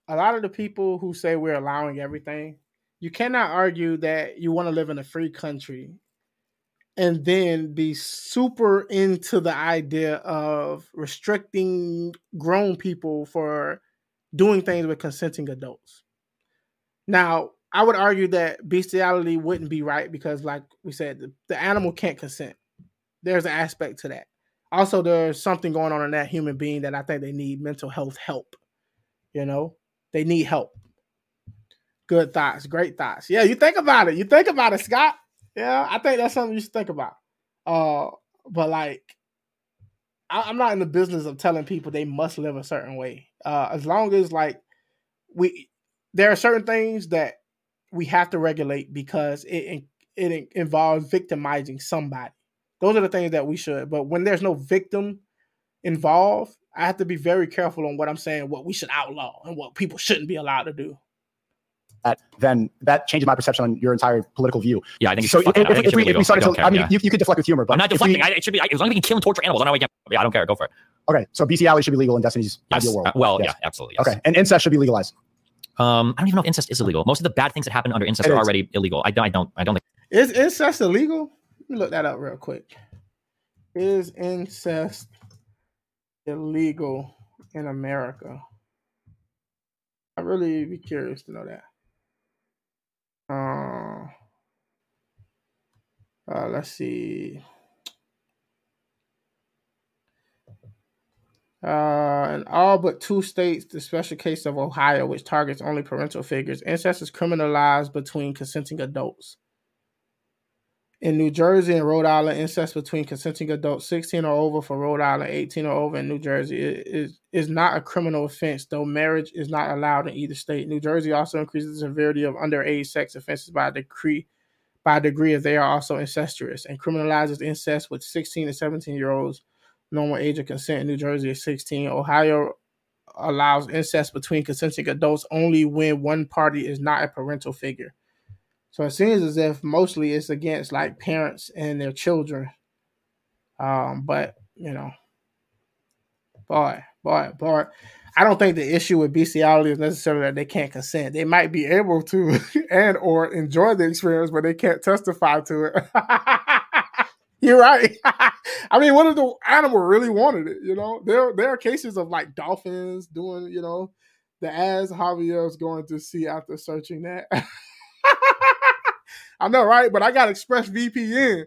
A lot of the people who say we're allowing everything, you cannot argue that you want to live in a free country and then be super into the idea of restricting grown people for doing things with consenting adults. Now, I would argue that bestiality wouldn't be right because, like we said, the, the animal can't consent. There's an aspect to that also there's something going on in that human being that I think they need mental health help. You know, they need help. Good thoughts, great thoughts. Yeah, you think about it. You think about it, Scott. Yeah, I think that's something you should think about. Uh, but like, I, I'm not in the business of telling people they must live a certain way. Uh, as long as like we, there are certain things that we have to regulate because it it involves victimizing somebody. Those are the things that we should. But when there's no victim involved, I have to be very careful on what I'm saying, what we should outlaw and what people shouldn't be allowed to do. That then that changes my perception on your entire political view. Yeah, I think. It So if, I if, think if we, if we legal. I started don't to, care, I mean, yeah. you, you could deflect with humor, but I'm not if we- deflecting. I, it should be. I, as long as we can kill and torture animals, I know we can. Yeah, I don't care. Go for it. okay, so bestiality should be legal in Destiny's Yes. ideal world. Uh, well, Yes. yeah, absolutely. Yes. Okay, and incest should be legalized. Um, I don't even know if incest is illegal. Most of the bad things that happen under incest It are is. already illegal. I don't. I don't. I don't think. Is incest illegal? Let me look that up real quick. Is incest illegal in America? I'd really be curious to know that. Uh, uh, let's see. Uh, in all but two states, the special case of Ohio, which targets only parental figures, incest is criminalized between consenting adults. In New Jersey and Rhode Island, incest between consenting adults 16 or over for Rhode Island, 18 or over in New Jersey is, is not a criminal offense, though marriage is not allowed in either state. New Jersey also increases the severity of underage sex offenses by a degree by a degree if they are also incestuous and criminalizes incest with 16 to 17 year olds. Normal age of consent in New Jersey is 16. Ohio allows incest between consenting adults only when one party is not a parental figure. So it seems as if mostly it's against like parents and their children. Um, but you know, boy, boy, boy, I don't think the issue with bestiality is necessarily that they can't consent. They might be able to and or enjoy the experience, but they can't testify to it. You're right. I mean, what if the animal really wanted it? You know, there there are cases of like dolphins doing, you know, the as Javier's going to see after searching that. I know, right? But I got ExpressVPN.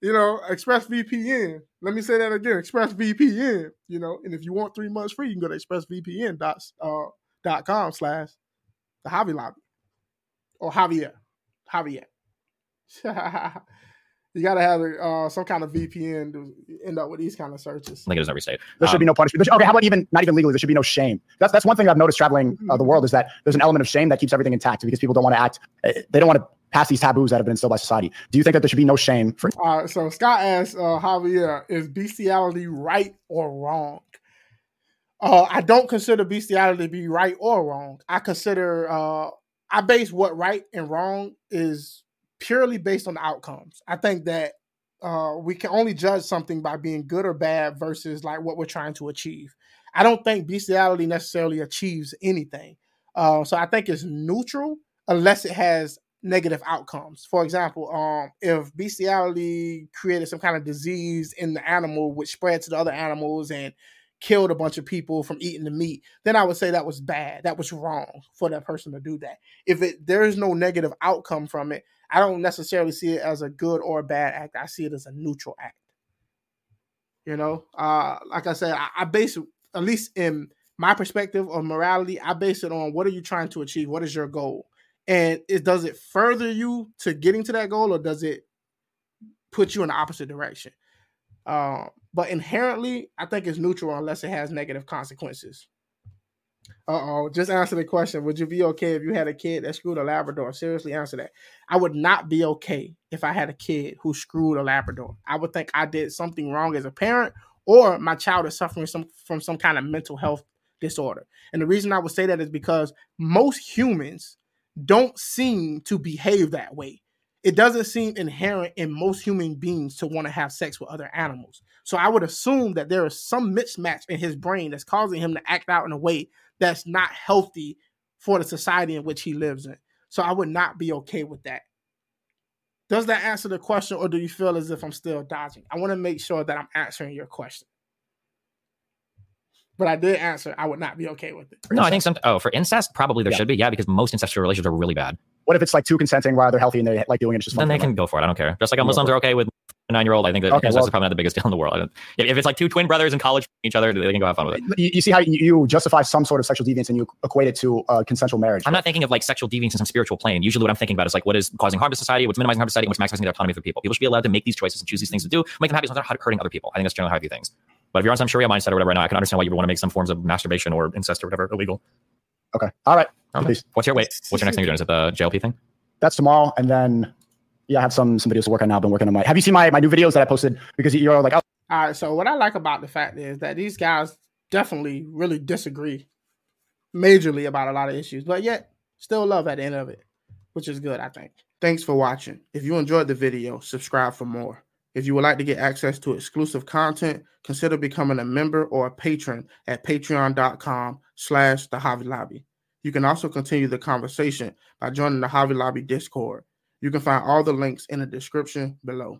You know, ExpressVPN. Let me say that again. ExpressVPN. You know, and if you want three months free, you can go to ExpressVPN dot uh, dot com slash the Javi Lobby or Javier. Javier. you got to have uh, some kind of VPN to end up with these kind of searches. I think it is every state. There should Um, be no punishment. Should- okay, how about even not even legally? There should be no shame. That's that's one thing I've noticed traveling uh, the world is that there's an element of shame that keeps everything intact because people don't want to act. uh, They don't want to pass these taboos that have been instilled by society. Do you think that there should be no shame for? Right, so Scott asks uh, Javier, is bestiality right or wrong? Uh, I don't consider bestiality to be right or wrong. I consider uh, I base what right and wrong is purely based on the outcomes. I think that uh, we can only judge something by being good or bad versus like what we're trying to achieve. I don't think bestiality necessarily achieves anything. Uh, so I think it's neutral unless it has negative outcomes. For example, um, if bestiality created some kind of disease in the animal which spread to the other animals and killed a bunch of people from eating the meat, then I would say that was bad. That was wrong for that person to do that. If it there is no negative outcome from it, I don't necessarily see it as a good or a bad act. I see it as a neutral act. You know, uh, like I said, I, I base at least in my perspective of morality, I base it on what are you trying to achieve? What is your goal? And it does it further you to getting to that goal, or does it put you in the opposite direction? Um, but inherently, I think it's neutral unless it has negative consequences. Uh oh, just answer the question. Would you be okay if you had a kid that screwed a Labrador? Seriously, answer that. I would not be okay if I had a kid who screwed a Labrador. I would think I did something wrong as a parent, or my child is suffering some from some kind of mental health disorder. And the reason I would say that is because most humans don't seem to behave that way. It doesn't seem inherent in most human beings to want to have sex with other animals. So I would assume that there is some mismatch in his brain that's causing him to act out in a way that's not healthy for the society in which he lives in. So I would not be okay with that. Does that answer the question, or do you feel as if I'm still dodging? I want to make sure that I'm answering your question but I did answer. I would not be okay with it. No, I think some. Oh, for incest, probably there yeah. should be. Yeah, because most incestual relationships are really bad. What if it's like two consenting while they're healthy and they like doing it? It's just then they can go for it. I don't care. Just like how Muslims are okay with a nine year old. I think that okay, incest well, is probably not the biggest deal in the world. If, if it's like two twin brothers in college each other, they can go have fun with it. You, you see how you, justify some sort of sexual deviance and you equate it to uh, consensual marriage. I'm not thinking of like sexual deviance in some spiritual plane. Usually, what I'm thinking about is like what is causing harm to society, what's minimizing harm to society, what's maximizing the autonomy for people. People should be allowed to make these choices and choose these things to do, make them happy without hurting other people. I think that's generally how I view things. But if you're on some Sharia mindset or whatever right now, I can understand why you would want to make some forms of masturbation or incest or whatever illegal. Okay. All right. Okay. What's your wait? What's your next thing you're doing? Is it the JLP thing? That's tomorrow, and then yeah, I have some some videos to work on now. I've been working on my. Have you seen my my new videos that I posted? Because you're like, oh. all right. So what I like about the fact is that these guys definitely really disagree majorly about a lot of issues, but yet still love at the end of it, which is good, I think. Thanks for watching. If you enjoyed the video, subscribe for more. If you would like to get access to exclusive content, consider becoming a member or a patron at patreon.com slash the Javi Lobby. You can also continue the conversation by joining the Javi Lobby Discord. You can find all the links in the description below.